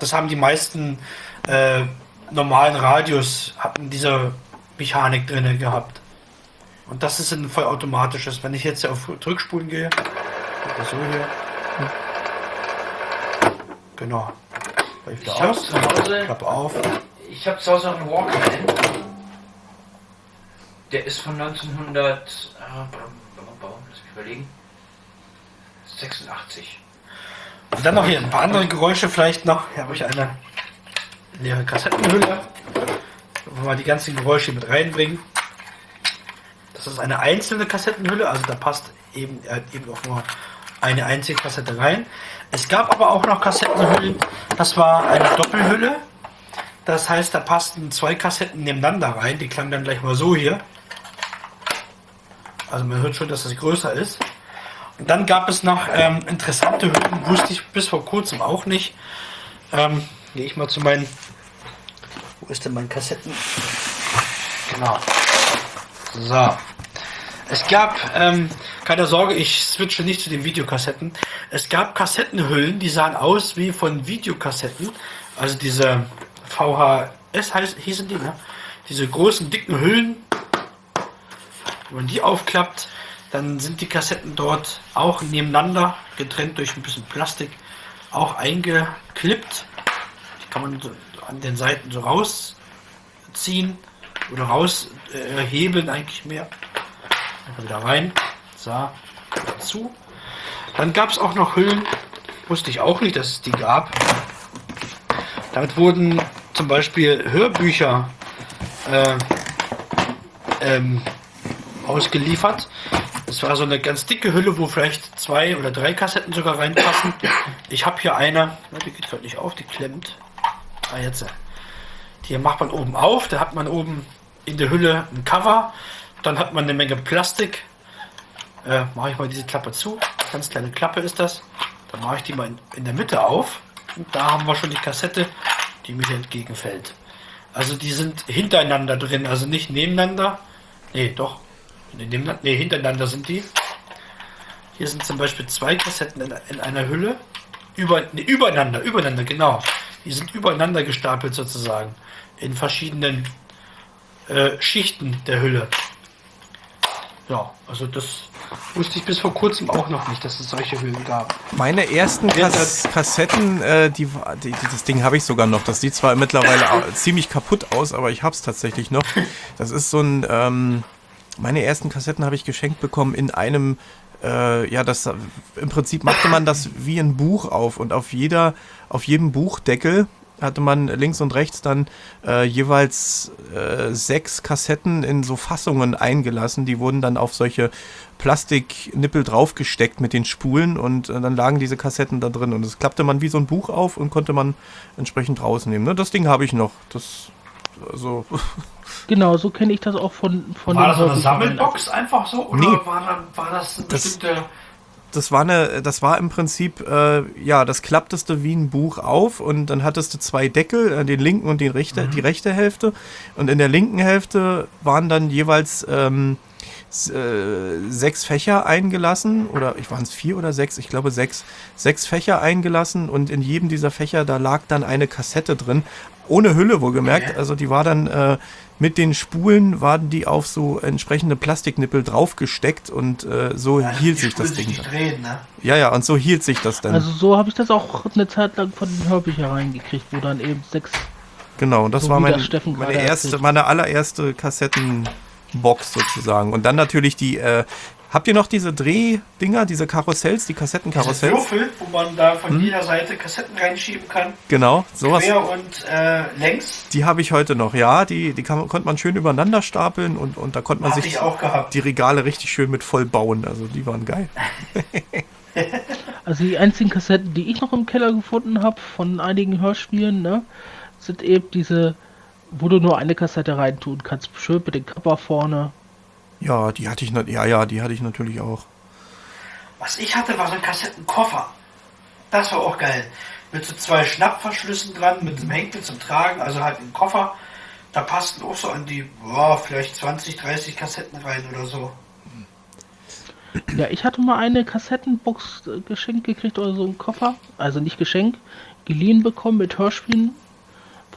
Das haben die meisten äh, normalen Radios, hatten diese Mechanik drin gehabt. Und das ist ein vollautomatisches. Wenn ich jetzt auf Rückspulen gehe, so hier. Genau. Gleich wieder Ich habe aus. Klappe auf. Ich habe zu Hause einen Walkman. Der ist von 1900, äh, lass mich überlegen, 86. Und dann noch hier ein paar andere Geräusche vielleicht noch. Hier habe ich eine leere Kassettenhülle. Wo wir die ganzen Geräusche mit reinbringen. Das ist eine einzelne Kassettenhülle, also da passt eben, äh, eben auch nur eine einzige Kassette rein. Es gab aber auch noch Kassettenhüllen, das war eine Doppelhülle. Das heißt, da passten zwei Kassetten nebeneinander rein. Die klangen dann gleich mal so hier. Also man hört schon, dass das größer ist. Und dann gab es noch ähm, interessante Hüllen, wusste ich bis vor kurzem auch nicht. Ähm, Gehe ich mal zu meinen. Wo ist denn mein Kassetten? Genau. So. Es gab, ähm, keine Sorge, ich switche nicht zu den Videokassetten. Es gab Kassettenhüllen, die sahen aus wie von Videokassetten. Also diese VHS heiß, hießen die, ne? Diese großen, dicken Hüllen. Wenn die aufklappt, dann sind die Kassetten dort auch nebeneinander, getrennt durch ein bisschen Plastik, auch eingeklippt. Die kann man so an den Seiten so rausziehen oder raushebeln eigentlich mehr. Einfach wieder rein. So, zu. Dann gab es auch noch Hüllen, wusste ich auch nicht, dass es die gab. Damit wurden zum Beispiel Hörbücher äh, ähm, ausgeliefert. Das war so eine ganz dicke Hülle, wo vielleicht zwei oder drei Kassetten sogar reinpassen. Ich habe hier eine, die geht gerade nicht auf, die klemmt. Ah, jetzt. Die macht man oben auf, da hat man oben in der Hülle ein Cover, dann hat man eine Menge Plastik. Äh, mache ich mal diese Klappe zu. Ganz kleine Klappe ist das. Dann mache ich die mal in, in der Mitte auf. Und da haben wir schon die Kassette, die hier entgegenfällt. Also die sind hintereinander drin, also nicht nebeneinander. Nee, doch. Nebeneinander, nee, hintereinander sind die. Hier sind zum Beispiel zwei Kassetten in, in einer Hülle. Über, nee, übereinander, übereinander, genau. Die sind übereinander gestapelt sozusagen. In verschiedenen äh, Schichten der Hülle. Ja, also das Wusste ich bis vor kurzem auch noch nicht, dass es solche Höhlen gab. Meine ersten Kas Kassetten, äh, die, die, das Ding habe ich sogar noch. Das sieht zwar mittlerweile ziemlich kaputt aus, aber ich habe es tatsächlich noch. Das ist so ein, ähm, meine ersten Kassetten habe ich geschenkt bekommen in einem, äh, ja, das im Prinzip machte man das wie ein Buch auf und auf jeder, auf jedem Buchdeckel hatte man links und rechts dann äh, jeweils äh, sechs Kassetten in so Fassungen eingelassen. Die wurden dann auf solche Plastiknippel draufgesteckt mit den Spulen und äh, dann lagen diese Kassetten da drin und das klappte man wie so ein Buch auf und konnte man entsprechend rausnehmen. Ne? Das Ding habe ich noch. Das also Genau, so kenne ich das auch von, von war das so eine. Sammelbox einfach so? Oder Nee. war, da, war das eine Das- bestimmte. das war eine, das war im Prinzip, äh, ja, das klapptest du wie ein Buch auf und dann hattest du zwei Deckel, äh, den linken und den rechte, die rechte Hälfte. Und in der linken Hälfte waren dann jeweils ähm, äh, sechs Fächer eingelassen oder ich waren es vier oder sechs, ich glaube sechs, sechs Fächer eingelassen und in jedem dieser Fächer da lag dann eine Kassette drin, ohne Hülle wohlgemerkt. Also die war dann äh, mit den Spulen waren die auf so entsprechende Plastiknippel draufgesteckt und äh, so Ja, hielt sich das Ding. dann. drehen, ne? Ja, ja, und so hielt sich das dann. Also so habe ich das auch eine Zeit lang von den Hörbüchern gekriegt, wo dann eben sechs genau, und das so war mein, meine erste, erzählt. meine allererste Kassettenbox sozusagen. Und dann natürlich die, äh, habt ihr noch diese Drehdinger, diese Karussells, die Diese Kassettenkarussells? Würfel, wo man da von Hm? jeder Seite Kassetten reinschieben kann. Genau, sowas. Quer und äh, längs. Die habe ich heute noch, ja. Die, die kann, man- konnte man schön übereinander stapeln und, und da konnte man Hatte sich ich auch gehabt. die Regale richtig schön mit voll bauen. Also die waren geil. Also die einzigen Kassetten, die ich noch im Keller gefunden habe von einigen Hörspielen, ne, sind eben diese, wo du nur eine Kassette reintun kannst. Schön mit dem Cover vorne. Ja, die hatte ich, ja, ja, die hatte ich natürlich auch. Was ich hatte, war so ein Kassettenkoffer. Das war auch geil. Mit so zwei Schnappverschlüssen dran, mit einem Henkel zum Tragen, also halt ein Koffer. Da passten auch so an die, boah, vielleicht 20, 30 Kassetten rein oder so. Ja, ich hatte mal eine Kassettenbox äh, geschenkt gekriegt oder so einen Koffer. Also nicht geschenkt, geliehen bekommen mit Hörspielen.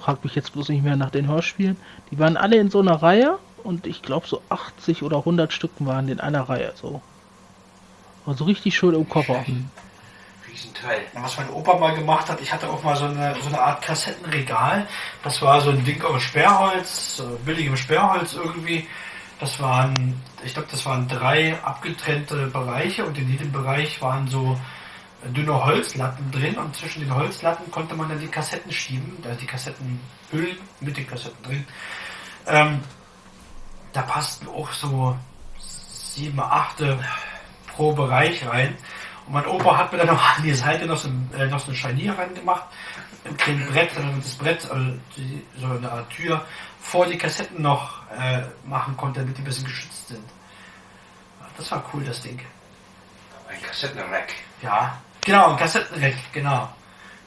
Frag mich jetzt bloß nicht mehr nach den Hörspielen. Die waren alle in so einer Reihe und ich glaube so 80 oder 100 Stück waren in einer Reihe so. Also richtig schön im Koffer. Riesenteil. Was mein Opa mal gemacht hat, ich hatte auch mal so eine, so eine Art Kassettenregal. Das war so ein Ding aus Sperrholz, so billigem Sperrholz irgendwie. Das waren, ich glaube, das waren drei abgetrennte Bereiche und in jedem Bereich waren so dünne Holzlatten drin und zwischen den Holzlatten konnte man dann die Kassetten schieben, da die Kassettenhüllen mit den Kassetten drin. Ähm, da passten auch so sieben, achte pro Bereich rein. Und mein Opa hat mir dann noch an die Seite noch so ein, äh, noch so ein Scharnier reingemacht. Im kleinen Brett, damit das Brett, also die, so eine Art Tür, vor die Kassetten noch äh, machen konnte, damit die ein bisschen geschützt sind. Das war cool, das Ding. Ein Kassettenrack. Ja, genau, ein Kassettenreck, genau.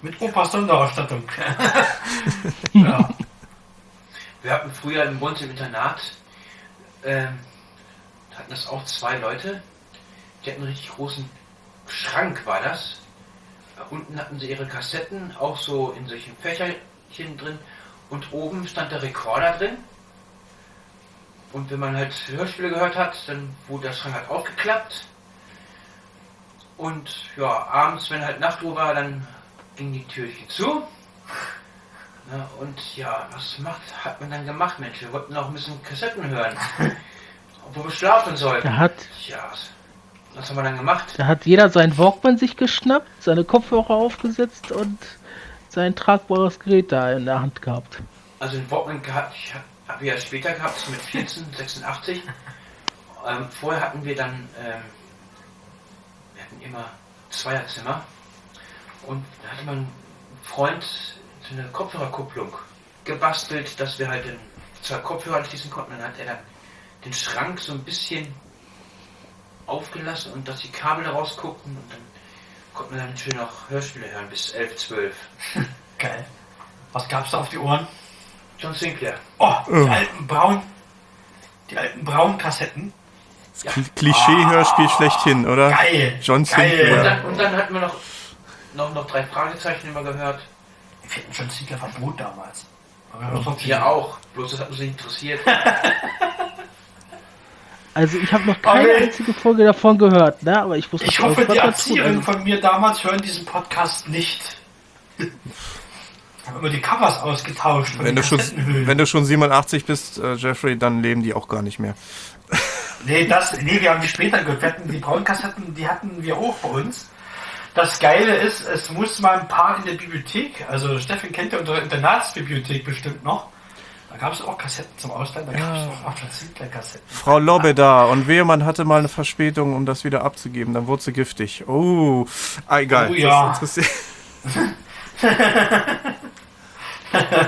Mit Opas Sonderausstattung. ja. Wir hatten früher im Bund im Internat, ähm, hatten das auch zwei Leute, die hatten einen richtig großen Schrank, war das. Da unten hatten sie ihre Kassetten, auch so in solchen Fächerchen drin. Und oben stand der Rekorder drin. Und wenn man halt Hörspiele gehört hat, dann wurde der Schrank halt aufgeklappt. Und ja, abends, wenn halt Nachtruhe war, dann ging die Türchen zu. Na, und ja, was macht, hat man dann gemacht, Mensch? Wir wollten auch ein bisschen Kassetten hören. Obwohl wir schlafen sollten. Da hat, Tja, was, haben wir dann gemacht? da hat jeder seinen Walkman sich geschnappt, seine Kopfhörer aufgesetzt und sein tragbares Gerät da in der Hand gehabt. Also den Walkman gehabt, ich habe ja später gehabt, so mit 14, 86. Ähm, vorher hatten wir dann, ähm, hatten immer Zweierzimmer. Und da hatte mein Freund so eine Kopfhörerkupplung gebastelt, dass wir halt den zwei Kopfhörer anschließen konnten. Dann hat er dann den Schrank so ein bisschen aufgelassen und dass die Kabel rausguckten und dann konnten wir dann schön noch Hörspiele hören bis 11, 12. Geil. Was gab's da auf die Ohren? John Sinclair. Oh, die Oh. alten braun, die alten braunen Kassetten. Ja. Kl- Klischee-Hörspiel schlechthin, oder? Geil. John Geil. Sinclair. Und dann, und dann hatten wir noch, noch, noch drei Fragezeichen immer gehört. Wir hatten schon Ziegler verboten damals. Aber wir auch. Bloß das hat uns nicht interessiert. Also ich habe noch keine Okay. einzige Folge davon gehört, ne? Aber ich muss Ich das hoffe, die. Erzieherinnen von mir damals hören diesen Podcast nicht. Ich habe immer die Covers ausgetauscht Wenn du, schon, wenn du schon 87 bist, äh, Jeffrey, dann leben die auch gar nicht mehr. Nee, das, nee, wir haben die später gehört. Wir hatten die Braunkassetten, die hatten wir auch bei uns. Das Geile ist, es muss mal ein paar in der Bibliothek, also Steffen kennt ja unsere Internatsbibliothek bestimmt noch. Da gab es auch Kassetten zum Ausleihen, da gab es auch Arthur Sinclair Kassetten. Frau Lobbe da und wehe, man hatte mal eine Verspätung, um das wieder abzugeben, dann wurde sie giftig. Oh, ah, egal. Oh ja.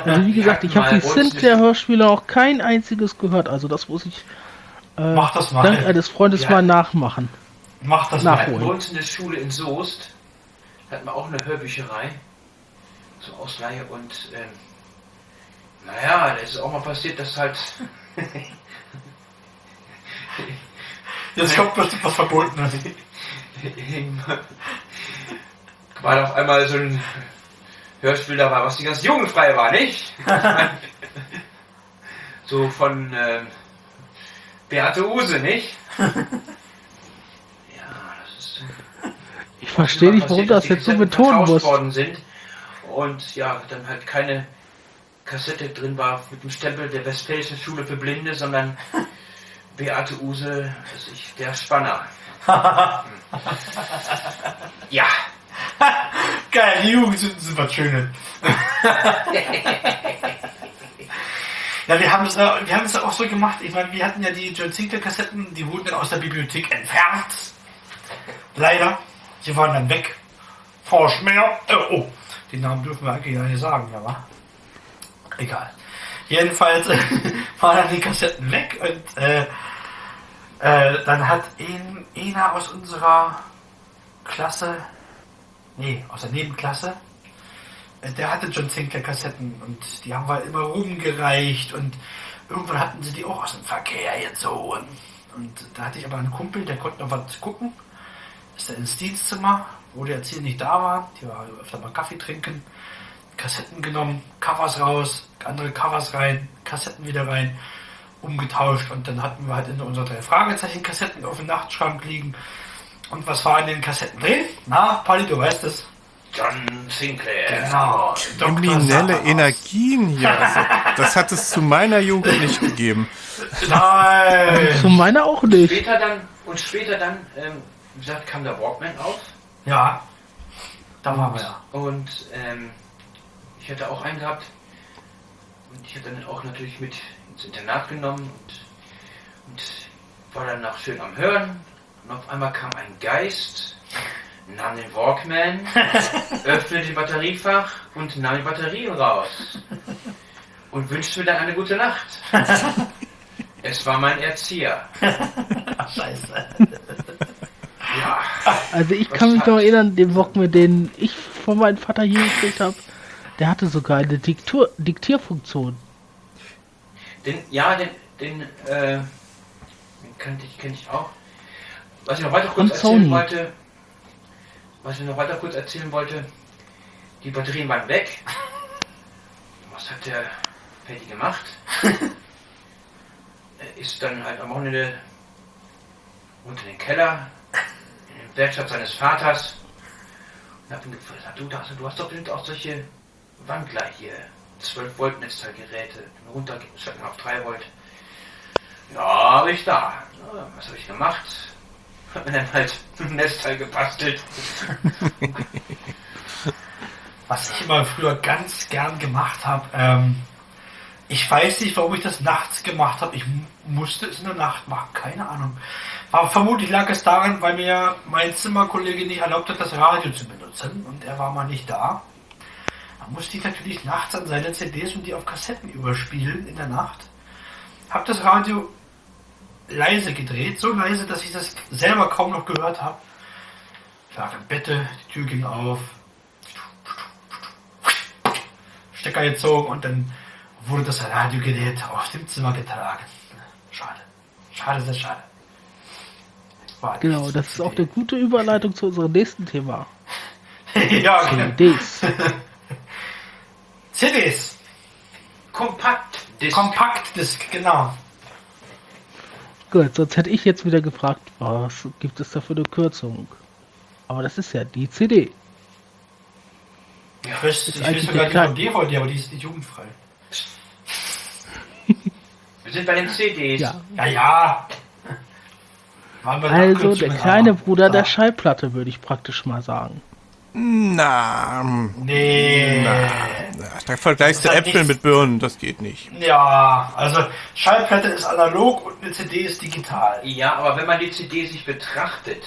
Also wie gesagt, ich habe die Sinclair-Hörspiele auch kein einziges gehört. Also das muss ich äh, Mach das mal. dank eines Freundes Ja. mal nachmachen. Mach das Nach- mal. Nachholen. Bei uns in der Schule in Soest hatten wir auch eine Hörbücherei zur Ausleihe und ähm, naja, da ist auch mal passiert, dass halt Jetzt kommt bestimmt was Verbotenes. war auf einmal so ein Hörspiel dabei, was die ganz jugendfrei war, nicht? so von ähm, Beate Use, nicht? ja, das ist Ich verstehe nicht, warum das jetzt so betonen muss. worden sind und ja, dann halt keine Kassette drin war mit dem Stempel der Westfälischen Schule für Blinde, sondern Beate Use, also ich, der Spanner. ja. Geil, die Jugend sind, sind was Schönes. Ja, wir haben es wir haben es auch so gemacht. Ich meine, wir hatten ja die John Sinclair Kassetten, die wurden dann aus der Bibliothek entfernt. Leider. Sie waren dann weg. Vorschmer. Äh, oh, den Namen dürfen wir eigentlich gar nicht sagen, ja, wa? Egal. Jedenfalls waren dann die Kassetten weg und äh, äh, dann hat ein, einer aus unserer Klasse Nee, aus der Nebenklasse. Äh, Der hatte John Sinclair Kassetten und die haben wir immer rumgereicht und irgendwann hatten sie die auch aus dem Verkehr gezogen. Und da hatte ich aber einen Kumpel, der konnte noch was gucken. Ist er ins Dienstzimmer, wo die Erzieher nicht da war. Die war öfter mal Kaffee trinken. Kassetten genommen, Covers raus, andere Covers rein, Kassetten wieder rein, umgetauscht und dann hatten wir halt in unsere drei Fragezeichen Kassetten auf dem Nachtschrank liegen. Und was war in den Kassetten drin? Na, Polly, du weißt es. John Sinclair. Genau. Kriminelle. Energien hier. Also, das hat es zu meiner Jugend nicht gegeben. Nein. Zu meiner auch nicht. Später dann, und später dann, ähm, wie gesagt, kam der Walkman auf. Ja. Da waren wir ja. Und ähm, ich hatte auch einen gehabt. Und ich habe dann auch natürlich mit ins Internat genommen und, und war dann noch schön am Hören. Und auf einmal kam ein Geist, nahm den Walkman, öffnete die Batteriefach und nahm die Batterien raus. Und wünschte mir dann eine gute Nacht. Es war mein Erzieher. Ach, scheiße. Ja. Also ich kann mich noch erinnern, den Walkman, den ich von meinem Vater hier gekriegt habe, der hatte sogar eine Diktur Diktierfunktion. Den, ja, den, den, äh, den kannte ich, kenne ich auch. Was ich noch weiter kurz erzählen Sony. wollte, was ich noch weiter kurz erzählen wollte, die Batterien waren weg. Was hat der Paddy gemacht? er ist dann halt am Wochenende unter den Keller, in der Werkstatt seines Vaters und hab ihn gefragt, du, du hast doch bestimmt auch solche Wandler hier, 12 Volt Netzteilgeräte, runterschalten auf 3 Volt. Ja, habe ich da. Ja, was habe ich gemacht? Mir dann halt ein Netzteil gebastelt. Was ich immer früher ganz gern gemacht habe, ähm, ich weiß nicht, warum ich das nachts gemacht habe. Ich mu- musste es in der Nacht machen, keine Ahnung. Aber vermutlich lag es daran, weil mir mein Zimmerkollege nicht erlaubt hat, das Radio zu benutzen und er war mal nicht da. Da musste ich natürlich nachts an seine CDs und die auf Kassetten überspielen in der Nacht. Hab das Radio leise gedreht, so leise, dass ich das selber kaum noch gehört habe. Ich lag im Bette, die Tür ging auf, Stecker gezogen und dann wurde das Radiogerät aus dem Zimmer getragen. Schade. Schade, sehr schade. War Genau, das ist auch eine gute Überleitung zu unserem nächsten Thema. ja, genau. CDs. CDs. Kompakt. Kompaktdisk, genau. Gut, sonst hätte ich jetzt wieder gefragt, was gibt es da für eine Kürzung? Aber das ist ja die CD. Ich weiß, ich weiß eigentlich sogar der die von DVD, aber die ist nicht jugendfrei. Wir sind bei den CDs. Ja. Ja, ja. Also der kleine. Bruder der Ah, Schallplatte, würde ich praktisch mal sagen. Na, Nee. da vergleichst du Äpfel nichts- mit Birnen, das geht nicht. Ja, also Schallplatte ist analog und eine CD ist digital. Ja, aber wenn man die CD sich betrachtet,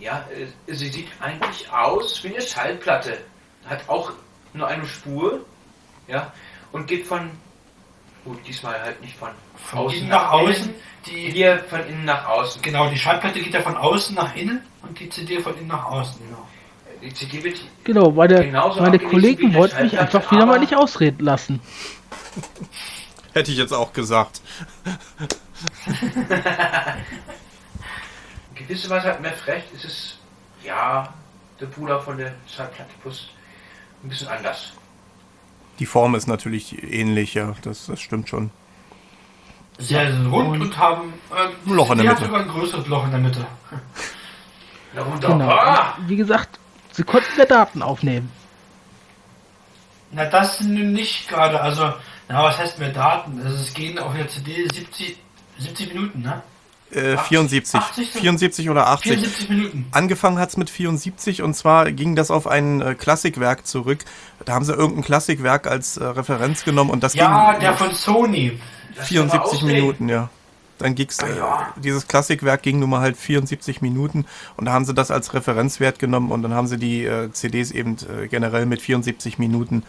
ja, äh, sie sieht eigentlich aus wie eine Schallplatte. Hat auch nur eine Spur, ja, und geht von, gut, diesmal halt nicht von, Von innen nach außen. innen, Die, hier von innen nach außen. genau, die Schallplatte geht ja von außen nach innen und die CD von innen nach außen. Genau. Die CD wird, Genau, meine, Genauso meine Kollegen wollten mich einfach wieder mal nicht ausreden lassen. Hätte ich jetzt auch gesagt. in gewisser Weise hat Mev recht, es ist, ja, der Bruder von der plus ein bisschen anders. Die Form ist natürlich ähnlich, ja, das, das stimmt schon. Sie sind rund und haben äh, Ein Loch in der die hat Mitte. sogar ein größeres Loch in der Mitte. Darunter, Genau. ah, Wie gesagt, sie konnten mehr Daten aufnehmen. Na, das nun nicht gerade. Also, na, was heißt mehr Daten? Also, es gehen auf der CD 70, 70 Minuten, ne? Äh, 80, 74. 80? 74 oder 80. 74 Minuten. Angefangen hat's mit 74 und zwar ging das auf ein äh, Klassikwerk zurück. Da haben sie irgendein Klassikwerk als äh, Referenz genommen und das Ja, ging der von Sony. lass 74 doch mal ausreden. Minuten, ja. Dann ging's, äh, Ja. dieses Klassikwerk ging nun mal halt 74 Minuten und da haben sie das als Referenzwert genommen und dann haben sie die äh, CDs eben äh, generell mit 74 Minuten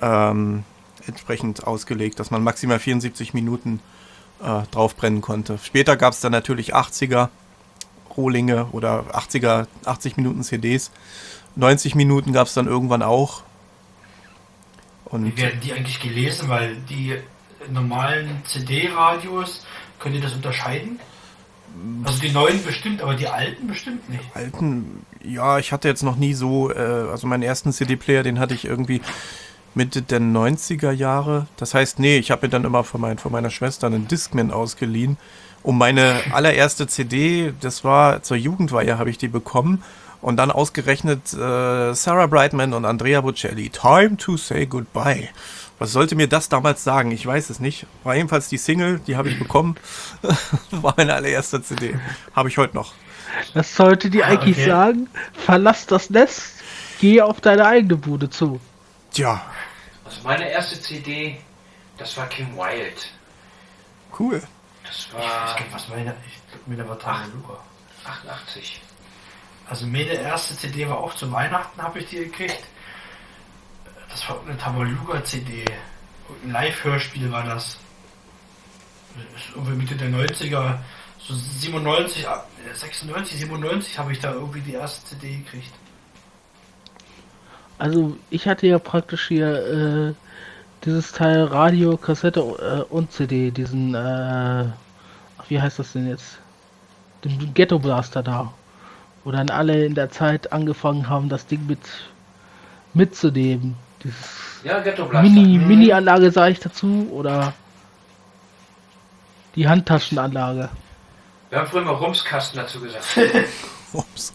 ähm, entsprechend ausgelegt, dass man maximal 74 Minuten äh, draufbrennen konnte. Später gab es dann natürlich 80er Rohlinge oder 80er, 80 Minuten CDs. 90 Minuten gab es dann irgendwann auch. Und Wie werden die eigentlich gelesen? Weil die normalen CD-Radios, könnt ihr das unterscheiden? Also die neuen bestimmt, aber die alten bestimmt nicht. alten, ja, ich hatte jetzt noch nie so, äh, also meinen ersten CD-Player, den hatte ich irgendwie Mitte der 90er Jahre. Das heißt, nee, ich habe mir dann immer von, mein, von meiner Schwester einen Discman ausgeliehen. Um meine allererste CD, das war zur Jugendweihe, habe ich die bekommen. Und dann ausgerechnet äh, Sarah Brightman und Andrea Bocelli. Time to say goodbye. Was sollte mir das damals sagen? Ich weiß es nicht. War jedenfalls die Single, die habe ich bekommen. war meine allererste CD. Habe ich heute noch. Das sollte die Ah, eigentlich okay. sagen, verlass das Nest, geh auf deine eigene Bude zu. Tja, Also meine erste CD, das war Kim Wilde. cool. Das Ich war weiß gar nicht, was meine, ich glaube, mir war Tamalura. 88. Also meine erste CD war auch zu Weihnachten, habe ich die gekriegt. Das war eine Tabaluga-CD. Ein Live-Hörspiel war das. Irgendwie Mitte der 90er, so 97, äh, 96, 97 habe ich da irgendwie die erste CD gekriegt. Also ich hatte ja praktisch hier äh, dieses Teil Radio, Kassette äh, und CD, diesen, äh, wie heißt das denn jetzt? Den Ghetto Blaster da. Wo dann alle in der Zeit angefangen haben, das Ding mit mitzunehmen. Dieses Ja. Mini, Mhm. Mini-Anlage sage ich dazu oder die Handtaschenanlage. Wir haben früher mal Rumskasten dazu gesagt. Ups.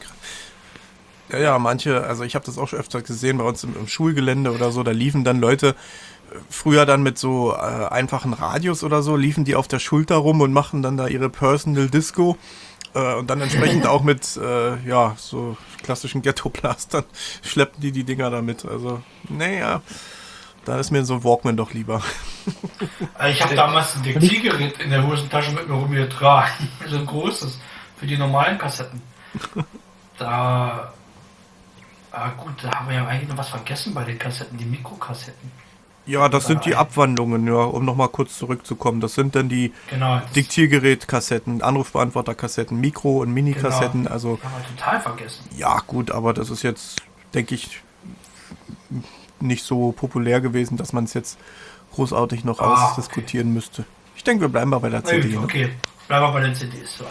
Ja, ja, manche, also ich habe das auch schon öfter gesehen bei uns im, im Schulgelände oder so, da liefen dann Leute früher dann mit so äh, einfachen Radios oder so, liefen die auf der Schulter rum und machen dann da ihre Personal Disco äh, und dann entsprechend auch mit, äh, ja, so klassischen Ghetto-Blastern schleppen die die Dinger damit. Also, naja, da ist mir so ein Walkman doch lieber. Also ich habe damals ein Diktiergerät in der Hosentasche mit mir rumgetragen. So ein großes. Für die normalen Kassetten. Da. Ah gut, da haben wir ja eigentlich noch was vergessen bei den Kassetten, die Mikrokassetten. Ja, das sind die. Abwandlungen, ja, um nochmal kurz zurückzukommen. Das sind dann die Genau. Diktiergerät-Kassetten, Anrufbeantworter-Kassetten, Mikro- und Mini-Kassetten. Also haben wir total vergessen. ja, gut, aber das ist jetzt, denke ich, nicht so populär gewesen, dass man es jetzt großartig noch Ah, ausdiskutieren müsste. Ich denke, wir bleiben mal bei der CD. gut, ne? okay. Bleiben wir bei den CDs. So.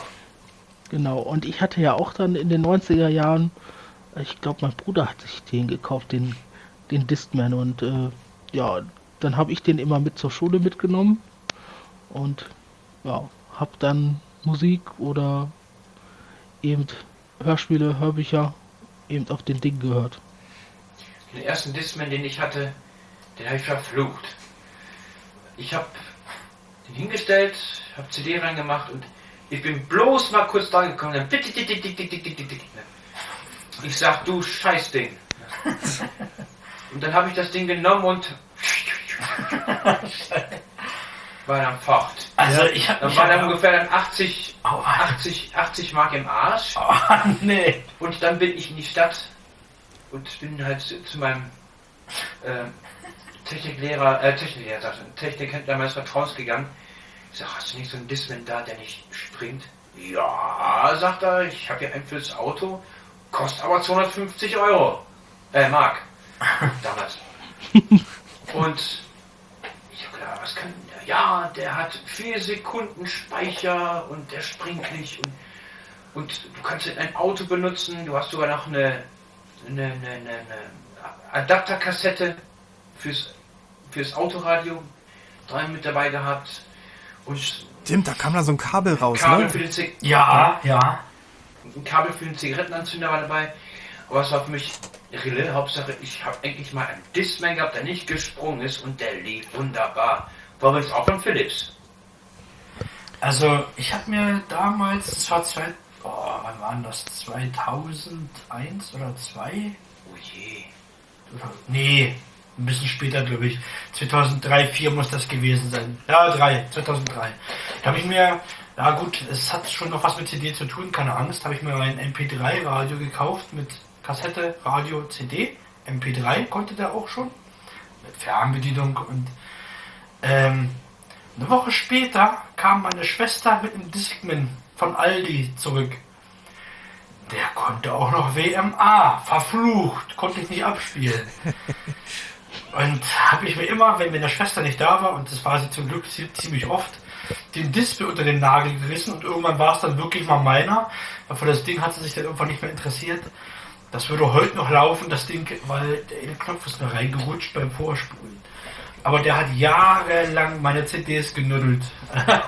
Genau, und ich hatte ja auch dann in den 90er Jahren, ich glaube, mein Bruder hat sich den gekauft, den, den Discman. Und äh, ja, dann habe ich den immer mit zur Schule mitgenommen und ja, habe dann Musik oder eben Hörspiele, Hörbücher eben auf den Ding gehört. Den ersten Discman, den ich hatte, den habe ich verflucht. Ich habe den hingestellt, habe CD reingemacht und ich bin bloß mal kurz da gekommen. Dann. Ich sag, du Scheißding. Und dann habe ich das Ding genommen und war dann fort. Also ich habe Dann war dann ungefähr dann 80, 80, 80 Mark im Arsch. Oh, nee. Und dann bin ich in die Stadt und bin halt zu, meinem äh, Techniklehrer, äh, Techniklehrer, Technikhändler meines Vertrauens gegangen. Ich sag, hast du nicht so einen Discman da, der nicht springt? Ja, sagt er, ich habe hier einen fürs Auto, kostet aber 250 Euro. Äh, Mark. Damals. Und ich habe gedacht, was kann der? Ja, der hat 4 Sekunden Speicher und der springt nicht und und du kannst in ein Auto benutzen, du hast sogar noch eine, eine, eine, eine, eine Adapterkassette fürs, fürs Autoradio dran mit dabei gehabt und Stimmt, da kam da so ein Kabel raus, Kabel ne? für den Zig Ja, ja. ein Kabel für den Zigarettenanzünder war dabei. Aber es war für mich Rille. Hauptsache, ich habe endlich mal einen Discman gehabt, der nicht gesprungen ist und der lief wunderbar. War übrigens auch von Philips. Also ich habe mir damals, das war zwei, oh, wann waren das? 2001 oder 2? Oh je. Nee, ein bisschen später glaube ich. 2003, 4 muss das gewesen sein. Ja, 3, 2003. Da habe ich mir, ja gut, es hat schon noch was mit CD zu tun, keine Angst, habe ich mir ein MP3-Radio gekauft mit Kassette, Radio, CD. MP3 konnte der auch schon. Mit Fernbedienung und ähm, eine Woche später kam meine Schwester mit einem Discman von Aldi zurück. Der konnte auch noch WMA. Verflucht. Konnte ich nicht abspielen. Und habe ich mir immer, wenn meine Schwester nicht da war, und das war sie zum Glück zie- ziemlich oft, den Display unter den Nagel gerissen und irgendwann war es dann wirklich mal meiner. Weil für das Ding hat sie sich dann irgendwann nicht mehr interessiert. Das würde heute noch laufen, das Ding, weil der Knopf ist nur reingerutscht beim Vorspulen. Aber der hat jahrelang meine CDs genuddelt.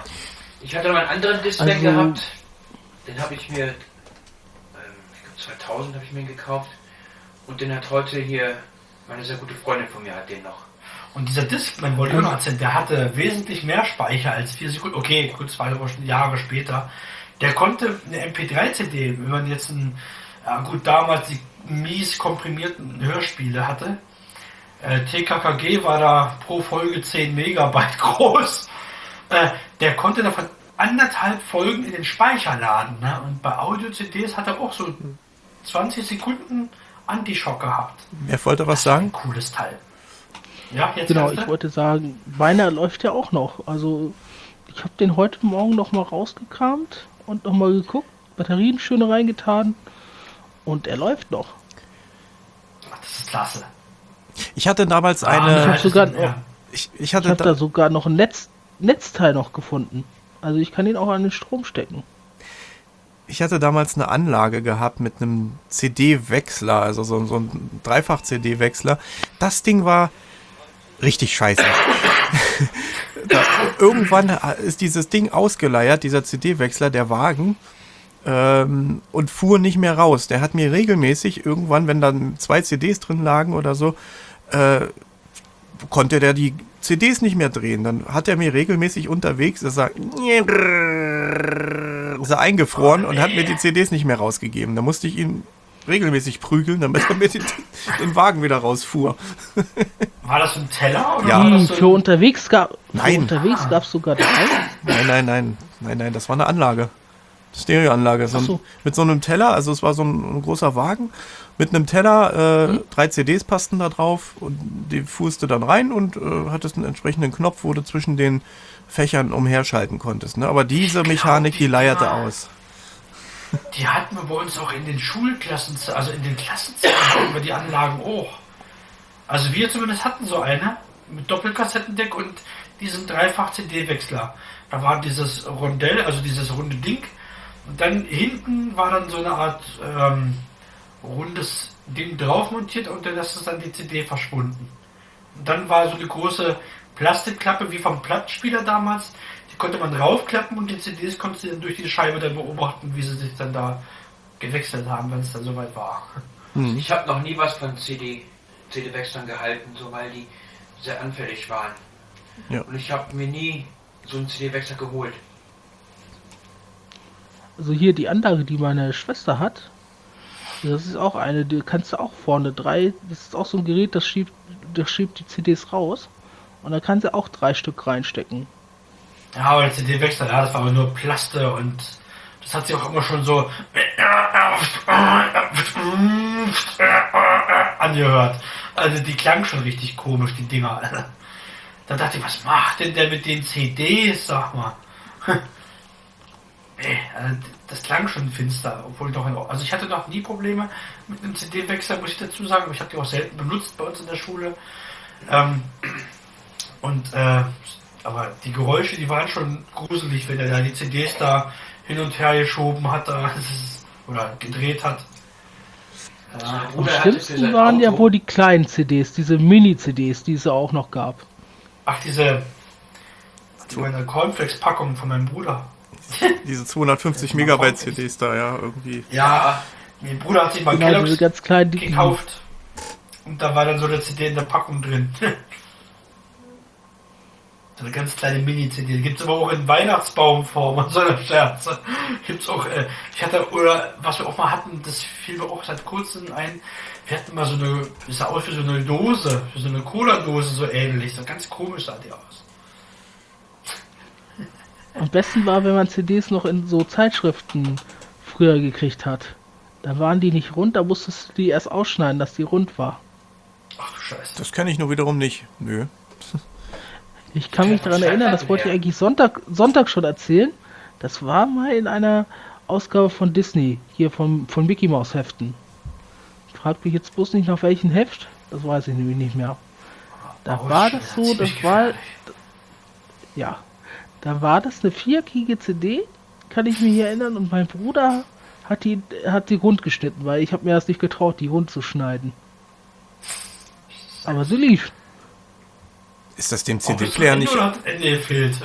Ich hatte noch einen anderen Discman Also- gehabt. Den habe ich mir, ähm, ich glaube 2000 habe ich mir ihn gekauft. Und den hat heute hier meine sehr gute Freundin von mir hat den noch. Und dieser Discman, wollte noch erzählen, der hatte wesentlich mehr Speicher als 4 Sekunden. Okay, gut, zwei Jahre später. Der konnte eine MP3-CD, wenn man jetzt ein, ja gut, damals die mies komprimierten Hörspiele hatte. Äh, TKKG war da pro Folge 10 Megabyte groß. Äh, der konnte davon anderthalb Folgen in den Speicher laden. Ne? Und bei Audio-CDs hat er auch so 20 Sekunden Antischock gehabt. Wer wollte was sagen? Ein cooles Teil. Ja, jetzt Genau, ich wollte sagen, meiner läuft ja auch noch. Also ich habe den heute Morgen noch mal rausgekramt und noch mal geguckt, Batterien schön reingetan und er läuft noch. Ach, das ist klasse. Ich hatte damals ich eine. hab sogar- ja. Ich, ich Ich hatte habe da, da sogar noch ein Netz, Netzteil noch gefunden. Also ich kann ihn auch an den Strom stecken. ich hatte damals eine Anlage gehabt mit einem CD-Wechsler, also so, so ein Dreifach-CD-Wechsler. Das Ding war richtig scheiße. da, irgendwann ist dieses Ding ausgeleiert, dieser CD-Wechsler, der Wagen, ähm, und fuhr nicht mehr raus. Der hat mir regelmäßig irgendwann, wenn dann zwei CDs drin lagen oder so, äh, konnte der die CDs nicht mehr drehen. Dann hat er mir regelmäßig unterwegs, ist er, ist er eingefroren und hat mir die CDs nicht mehr rausgegeben. Da musste ich ihn regelmäßig prügeln, damit er mir den, den Wagen wieder rausfuhr. War das ein Teller oder Ja. Hm, das für unterwegs gab für Nein. unterwegs gab's sogar drei. Nein, nein, nein, nein, nein, das war eine Anlage. Stereoanlage. So. Mit so einem Teller, also es war so ein, ein großer Wagen mit einem Teller, äh, drei CDs passten da drauf und die fuhrst du dann rein und äh, hattest einen entsprechenden Knopf, wo du zwischen den Fächern umherschalten konntest. Ne? Aber diese Mechanik, die leierte aus. Die hatten wir bei uns auch in den Schulklassen, also in den Klassenzimmern wir die Anlagen auch. Also wir zumindest hatten so eine mit Doppelkassettendeck und diesen Dreifach-CD-Wechsler. Da war dieses Rondell, also dieses runde Ding. Und dann hinten war dann so eine Art ähm, rundes Ding drauf montiert und dann ist dann die CD verschwunden. Und dann war so eine große Plastikklappe wie vom Plattenspieler damals, die konnte man draufklappen und die CDs konntest du dann durch die Scheibe dann beobachten, wie sie sich dann da gewechselt haben, wenn es dann soweit war. Ich habe noch nie was von CD, CD-Wechseln gehalten, so weil die sehr anfällig waren. Ja. Und ich habe mir nie so einen CD-Wechsler geholt. Also hier die andere, die meine Schwester hat, das ist auch eine, die kannst du auch vorne drei, das ist auch so ein Gerät, das schiebt, das schiebt die CDs raus und da kannst du auch drei Stück reinstecken. Ja, aber der CD-Wechsel, ja, das war aber nur Plaste und das hat sich auch immer schon so angehört. Also die klang schon richtig komisch, die Dinger. Da dachte ich, was macht denn der mit den CDs, sag mal? Nee, also das klang schon finster, obwohl doch, also ich hatte noch nie Probleme mit einem CD-Wechsel, muss ich dazu sagen, aber ich habe die auch selten benutzt bei uns in der Schule. Ähm, und äh, aber die Geräusche, die waren schon gruselig, wenn er da die CDs da hin und her geschoben hat da, oder gedreht hat. Ja, Am schlimmsten waren ja wohl die kleinen CDs, diese Mini-CDs, die es auch noch gab. ach, diese die meine Cornflakes-Packung von meinem Bruder. Diese 250 Ja, Megabyte. CDs da, ja, irgendwie. Ja, mein Bruder hat sich mal Genau, Kellogg's ganz kleinen, die gekauft. Und da war dann so eine CD in der Packung drin. So eine ganz kleine Mini-CD. Gibt es aber auch in Weihnachtsbaumform und so eine Scherze. Gibt's auch, äh, ich hatte, oder was wir auch mal hatten, das fiel mir auch seit kurzem ein, wir hatten mal so eine, das sah aus wie so eine Dose, wie so eine Cola-Dose, so ähnlich. So ganz komisch sah die aus. Am besten war, wenn man CDs noch in so Zeitschriften früher gekriegt hat. Da waren die nicht rund, da musstest du die erst ausschneiden, dass die rund war. Ach Scheiße. Das kenne ich nur wiederum nicht. Nö. Ich kann mich daran erinnern, das wollte ich eigentlich Sonntag, Sonntag schon erzählen. Das war mal in einer Ausgabe von Disney, hier vom, von Mickey Mouse Heften. Fragt mich jetzt bloß nicht nach welchem Heft, das weiß ich nämlich nicht mehr. Da Oh, war das so, das war, ja, da war das eine viereckige CD, kann ich mich erinnern, und mein Bruder hat die, hat die rund geschnitten, weil ich habe mir das nicht getraut, die rund zu schneiden. Aber sie lief. Ist das dem CD-Player nicht, fehlt.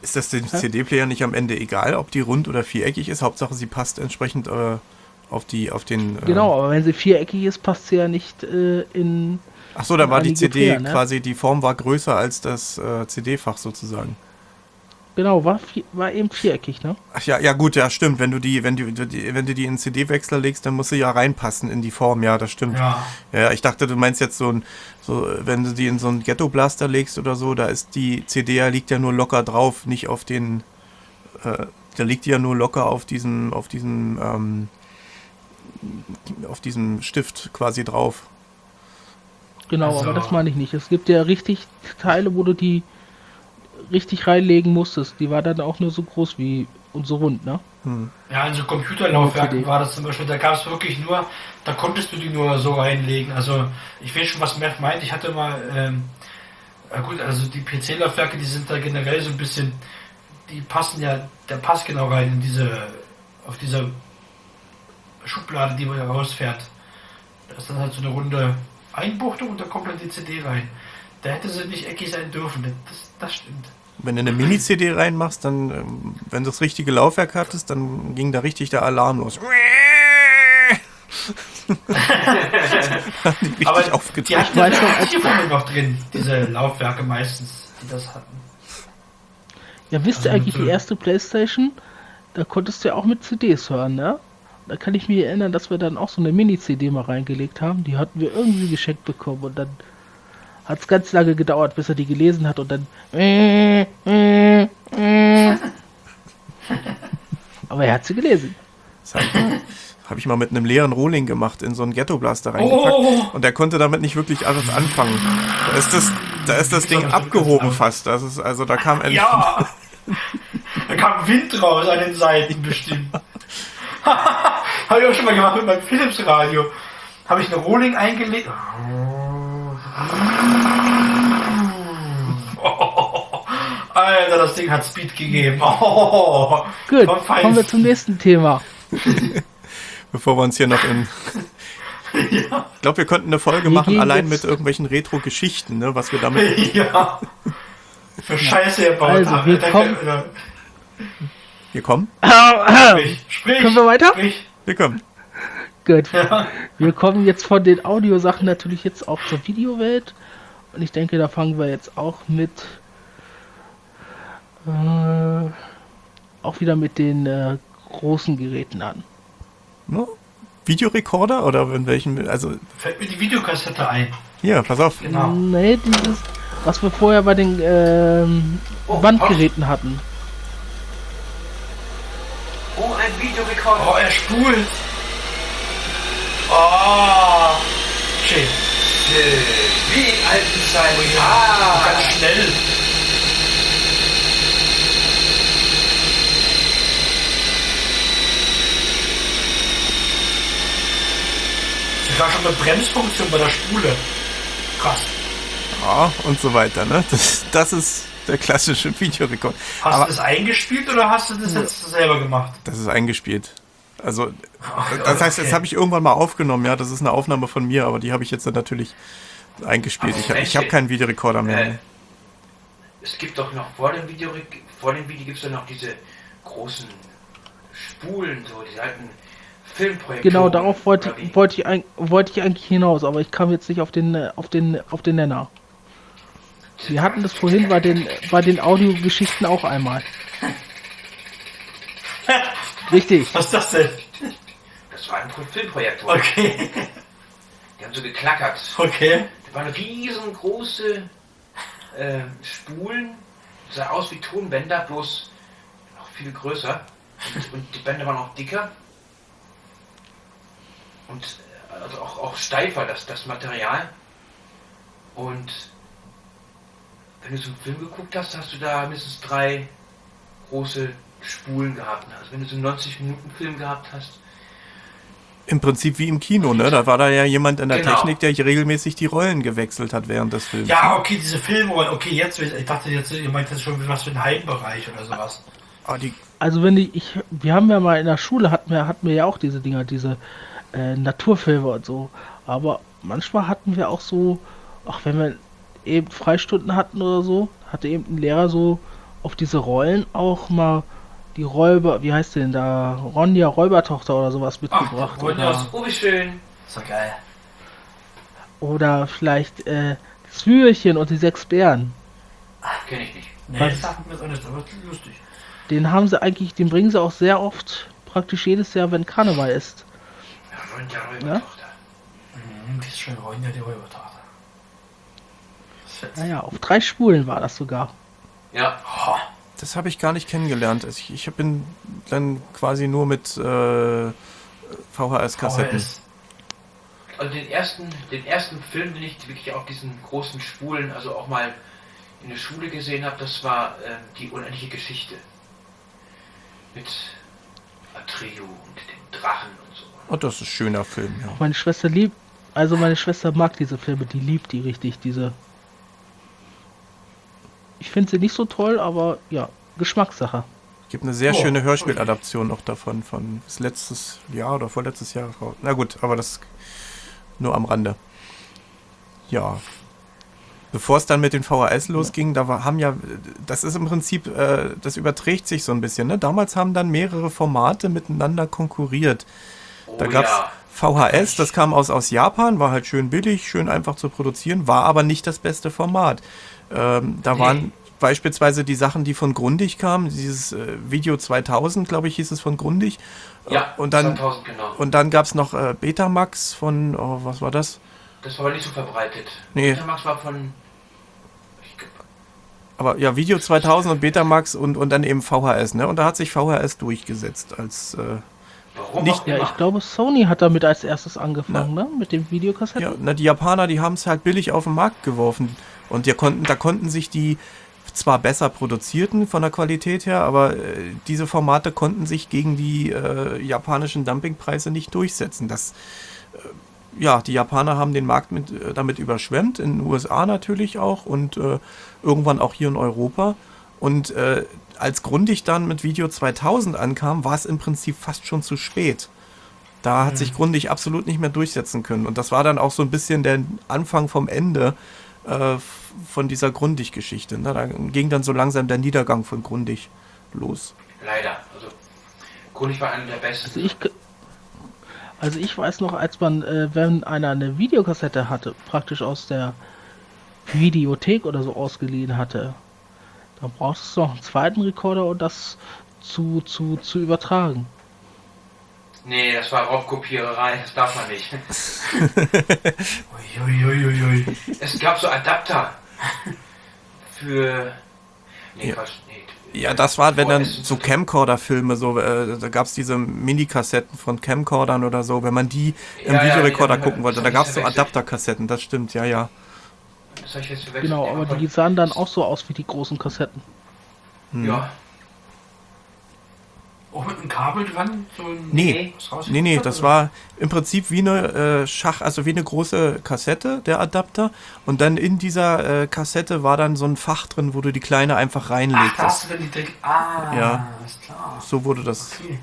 ist das dem CD-Player nicht am Ende egal, ob die rund oder viereckig ist? Hauptsache sie passt entsprechend äh, auf die, auf den. Äh, Genau, aber wenn sie viereckig ist, passt sie ja nicht äh, in. Ach so, da war die CD Player, ne? quasi, die Form war größer als das äh, CD-Fach sozusagen. Genau, war, vier, war eben viereckig, ne? Ach ja, ja gut, ja stimmt. Wenn du die, wenn du, die, wenn du die in den CD-Wechsler legst, dann muss sie ja reinpassen in die Form. Ja, das stimmt. Ja. Ja, ich dachte, du meinst jetzt so ein, so, wenn du die in so einen Ghetto-Blaster legst oder so, da ist die CD ja liegt ja nur locker drauf, nicht auf den, äh, da liegt die ja nur locker auf diesem, auf diesem, ähm, auf diesem Stift quasi drauf. Genau, Also- aber das meine ich nicht. Es gibt ja richtig Teile, wo du die richtig reinlegen musstest. Die war dann auch nur so groß wie und so rund, ne? Ja, in so Computerlaufwerken war das zum Beispiel, da gab es wirklich nur, da konntest du die nur so reinlegen. Also ich weiß schon, was Mert meint. Ich hatte mal, ähm, ja gut, also die PC-Laufwerke, die sind da generell so ein bisschen, die passen ja, der passt genau rein in diese, auf diese Schublade, die man da rausfährt. Da ist dann halt so eine runde Einbuchtung und da kommt dann die CD rein. Da hätte sie nicht eckig sein dürfen, das, das stimmt. Wenn du eine Mini-CD reinmachst, dann, ähm, wenn du das richtige Laufwerk hattest, dann ging da richtig der Alarm los. richtig Aber die hatten ja noch, noch drin, diese Laufwerke meistens, die das hatten. Ja, wisst ihr Also eigentlich, die erste Playstation, da konntest du ja auch mit CDs hören, ne? Da kann ich mich erinnern, dass wir dann auch so eine Mini-CD mal reingelegt haben. Die hatten wir irgendwie geschenkt bekommen und dann hat es ganz lange gedauert, bis er die gelesen hat und dann. Aber er hat sie gelesen. Das habe ich, hab ich mal mit einem leeren Rohling gemacht, in so einen Ghetto-Blaster reingepackt. Oh! Und der konnte damit nicht wirklich alles anfangen. Da ist das, da ist das Ding abgehoben fast. Das ist, also da kam ein, Ja! da kam Wind raus an den Seiten bestimmt. Habe ich auch schon mal gemacht mit meinem Philips-Radio. Habe ich eine Rohling eingelegt. Alter, das Ding hat Speed gegeben. Oh, Gut, kommen wir zum nächsten Thema. bevor wir uns hier noch in. Ich glaube, wir könnten eine Folge Wir machen, allein jetzt- mit irgendwelchen Retro-Geschichten, ne, was wir damit. ja. für Scheiße gebaut Also, haben. wir kommen- Wir kommen? Sprich, sprich, Können wir weiter? Sprich. Wir kommen. Gut. Ja. Wir kommen jetzt von den Audiosachen natürlich jetzt auch zur Videowelt. Und ich denke, da fangen wir jetzt auch mit. Äh, auch wieder mit den äh, großen Geräten an. Ne? Videorekorder oder in welchen? Also Fällt mir die Videokassette ein. hier, pass auf. Genau. Nee, dieses, was wir vorher bei den ähm, Oh, Bandgeräten hatten. Oh, ein Videorekorder. Oh, er spult. Oh, schön. Äh, Wie in alten Zeiten. Oh Ah, Ganz schnell. Sogar schon eine Bremsfunktion bei der Spule. Krass. Ja, und so weiter. Ne? Das, das ist der klassische Videorekorder. Hast Aber du das eingespielt oder hast du das jetzt selber gemacht? das ist eingespielt. Also, das heißt, okay. das habe ich irgendwann mal aufgenommen. Ja, das ist eine Aufnahme von mir, aber die habe ich jetzt natürlich eingespielt. Ach, Ich, hab- habe keinen Videorekorder mehr. Äh, es gibt doch noch vor dem Video, vor dem Video gibt es doch noch diese großen Spulen, so diese alten Filmprojekte. Genau, darauf wollte, wollte, ich, wollte ich eigentlich hinaus, aber ich kam jetzt nicht auf den, auf den, auf den Nenner. Wir hatten das vorhin bei den, bei den Audiogeschichten auch einmal. Richtig. Was ist das denn? Das war ein Filmprojekt. Okay. Die haben so geklackert. Okay. Das waren riesengroße äh, Spulen. Sah aus wie Tonbänder, bloß noch viel größer. Und, und die Bänder waren auch dicker. Und also auch, auch steifer, das, das Material. Und wenn du so einen Film geguckt hast, hast du da mindestens drei große Spulen gehabt. Also wenn du so einen 90-Minuten-Film gehabt hast, Im Prinzip wie im Kino, ne? Da war da ja jemand in der Genau. Technik, der regelmäßig die Rollen gewechselt hat während des Films. Ja, okay, diese Filme. Okay, jetzt, ich dachte jetzt, ihr meint jetzt schon was für einen Heimbereich oder sowas. Ah, die, Also wenn ich, ich, wir haben ja mal in der Schule hatten wir, hatten wir ja auch diese Dinger, diese äh, Naturfilme und so. Aber manchmal hatten wir auch so, auch wenn wir eben Freistunden hatten oder so, hatte eben ein Lehrer so auf diese Rollen auch mal die Räuber, wie heißt denn da, Ronja Räubertochter oder sowas mitgebracht. Ronja oder, ist- wie schön. Ist doch geil. oder vielleicht äh, Zwürchen und die sechs Bären. Kenne ich nicht. Nee, Was? das sagt mir auch nicht, aber lustig. Den haben sie eigentlich, den bringen sie auch sehr oft, praktisch jedes Jahr, wenn Karneval ist. Ja, Ronja Räubertochter. Mhm, die ist schön Ronja, die Räubertochter. Naja, auf drei Spulen war das sogar. Ja, Oh, das habe ich gar nicht kennengelernt. Also Ich, ich bin dann quasi nur mit äh, VHS-Kassetten. VHS. Also den ersten, den ersten Film, den ich wirklich auf diesen großen Spulen, also auch mal in der Schule gesehen habe, das war ähm, die unendliche Geschichte. Mit Atreo und dem Drachen. Oh, das ist ein schöner Film, ja. Meine Schwester liebt, also meine Schwester mag diese Filme, die liebt die richtig, diese. Ich finde sie nicht so toll, aber ja, Geschmackssache. Es gibt eine sehr Oh, schöne Hörspieladaption noch davon, von ist letztes Jahr oder vorletztes Jahr raus. Na gut, aber das nur am Rande. Ja. Bevor es dann mit den VHS losging, da war, haben ja, das ist im Prinzip, äh, das überträgt sich so ein bisschen. Ne? Damals haben dann mehrere Formate miteinander konkurriert. Oh Da gab's ja. VHS, das kam aus, aus Japan, war halt schön billig, schön einfach zu produzieren, war aber nicht das beste Format. Ähm, da Nee. waren beispielsweise die Sachen, die von Grundig kamen, dieses äh, Video 2000, glaube ich, hieß es von Grundig. Ja, Äh, und dann, 2000 genau. und dann gab es noch äh, Betamax von, oh, was war das? Das war aber nicht so verbreitet. Nee. Betamax war von. Aber ja, Video 2000 und Betamax und, und dann eben VHS, ne? Und da hat sich VHS durchgesetzt als, äh, warum Nicht- Ja, ich glaube, Sony hat damit als erstes angefangen, ne? Mit dem Videokassetten. Ja, na, die Japaner, die haben es halt billig auf den Markt geworfen. Und die konnten, da konnten sich die zwar besser produzierten von der Qualität her, aber äh, diese Formate konnten sich gegen die äh, japanischen Dumpingpreise nicht durchsetzen. Das, äh, ja, die Japaner haben den Markt mit, äh, damit überschwemmt, in den USA natürlich auch und äh, irgendwann auch hier in Europa. Und äh, als Grundig dann mit Video 2000 ankam, war es im Prinzip fast schon zu spät. Da hat sich Grundig absolut nicht mehr durchsetzen können. Und das war dann auch so ein bisschen der Anfang vom Ende äh, von dieser Grundig-Geschichte. Ne? Da ging dann so langsam der Niedergang von Grundig los. Leider. Also, Grundig war einer der besten. Also ich, also ich weiß noch, als man, äh, wenn einer eine Videokassette hatte, praktisch aus der Videothek oder so ausgeliehen hatte, dann brauchst du noch einen zweiten Rekorder, um das zu, zu, zu übertragen. Nee, das war Raubkopiererei, das darf man nicht. Uiuiuiui. Es gab so Adapter für. Nee, Ja. Quatsch, nee. Ja, das war, wenn dann so Camcorder-Filme, so, äh, da gab es diese Mini-Kassetten von Camcordern oder so, wenn man die im Ja, ja, Videorekorder die- gucken wollte, da gab es so. Adapterkassetten, das stimmt, ja, ja. Das hab ich jetzt verwechselt. Genau, aber die sahen dann auch so aus wie die großen Kassetten. Ja, Auch mit einem Kabel dran? So ein Nee. Nee, nee, hat, das oder? war im Prinzip wie eine äh, Schach, also wie eine große Kassette, der Adapter. Und dann in dieser äh, Kassette war dann so ein Fach drin, wo du die kleine einfach Ach, da hast du dann die Dreck. Ah, Ja. ist klar. So wurde das. Okay.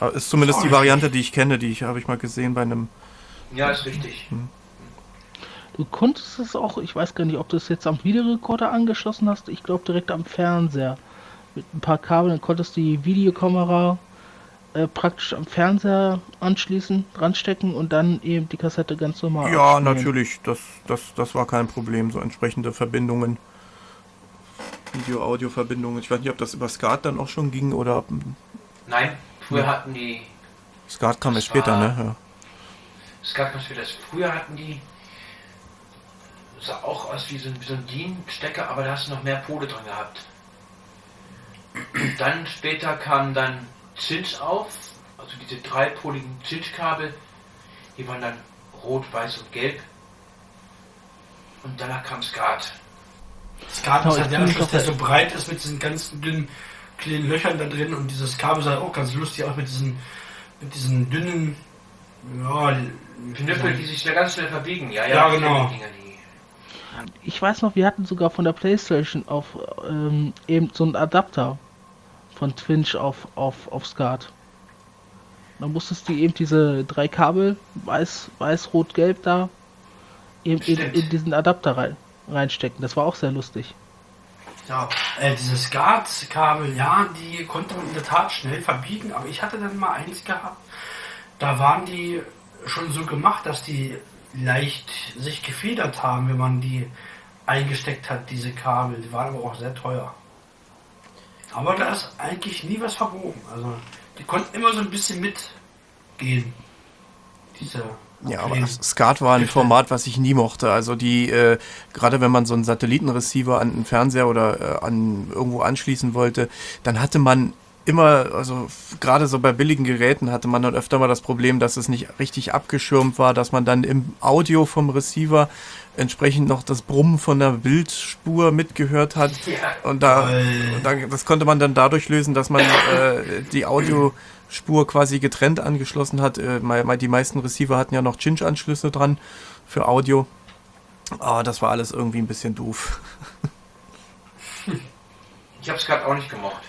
äh, Ist zumindest die Oh, Variante, die ich kenne, die ich habe ich mal gesehen bei einem. ja, ist richtig. Du konntest es auch, ich weiß gar nicht, ob du es jetzt am Videorekorder angeschlossen hast, ich glaube direkt am Fernseher. Mit ein paar Kabeln, dann konntest du die Videokamera äh, praktisch am Fernseher anschließen, dranstecken und dann eben die Kassette ganz normal Ja, abspielen. natürlich, das, das, das war kein Problem, so entsprechende Verbindungen. Video-Audio-Verbindungen. Ich weiß nicht, ob das über SCART dann auch schon ging oder. Nein, früher hatten die. SCART kam erst später, ne? Ja. Was für das. Früher hatten die. Sah auch aus wie so, ein- wie so ein DIN-Stecker, aber da hast du noch mehr Pole dran gehabt. Und dann später kamen dann Cinch auf, also diese dreipoligen Cinch-Kabel. Die waren dann rot, weiß und gelb. Und danach kam Skat. Skat Genau, ist halt der Anschluss, der so breit ist mit diesen ganzen dünnen kleinen Löchern da drin und dieses Kabel sah auch ganz lustig aus mit diesen mit diesen dünnen ja, Knüppel, die sich da ganz schnell verbiegen. Ja, Ja, kenn genau. Ich weiß noch, wir hatten sogar von der Playstation auf ähm, eben so einen Adapter von Twinch auf, auf, auf SCART. Dann musstest du eben diese drei Kabel, weiß, weiß, rot, gelb da, eben in, in diesen Adapter rein, reinstecken. Das war auch sehr lustig. Ja, äh, diese Skat-Kabel, ja, die konnte man in der Tat schnell verbiegen, aber ich hatte dann mal eins gehabt, da waren die schon so gemacht, dass die leicht sich gefedert haben, wenn man die eingesteckt hat, diese Kabel. Die waren aber auch sehr teuer. Aber da ist eigentlich nie was verbogen. Also, die konnten immer so ein bisschen mitgehen. Diese Ja, aber kleinen- SCART war ein. Format, was ich nie mochte. Also die, äh, gerade wenn man so einen Satellitenreceiver an einen Fernseher oder äh, an irgendwo anschließen wollte, dann hatte man immer, also gerade so bei billigen Geräten hatte man dann öfter mal das Problem, dass es nicht richtig abgeschirmt war, dass man dann im Audio vom Receiver entsprechend noch das Brummen von der Bildspur mitgehört hat. Ja. Und da, und da, das konnte man dann dadurch lösen, dass man äh, die Audiospur quasi getrennt angeschlossen hat. Äh, die meisten Receiver hatten ja noch Cinch-Anschlüsse dran für Audio. Aber das war alles irgendwie ein bisschen doof. Ich habe Skat auch nicht gemocht.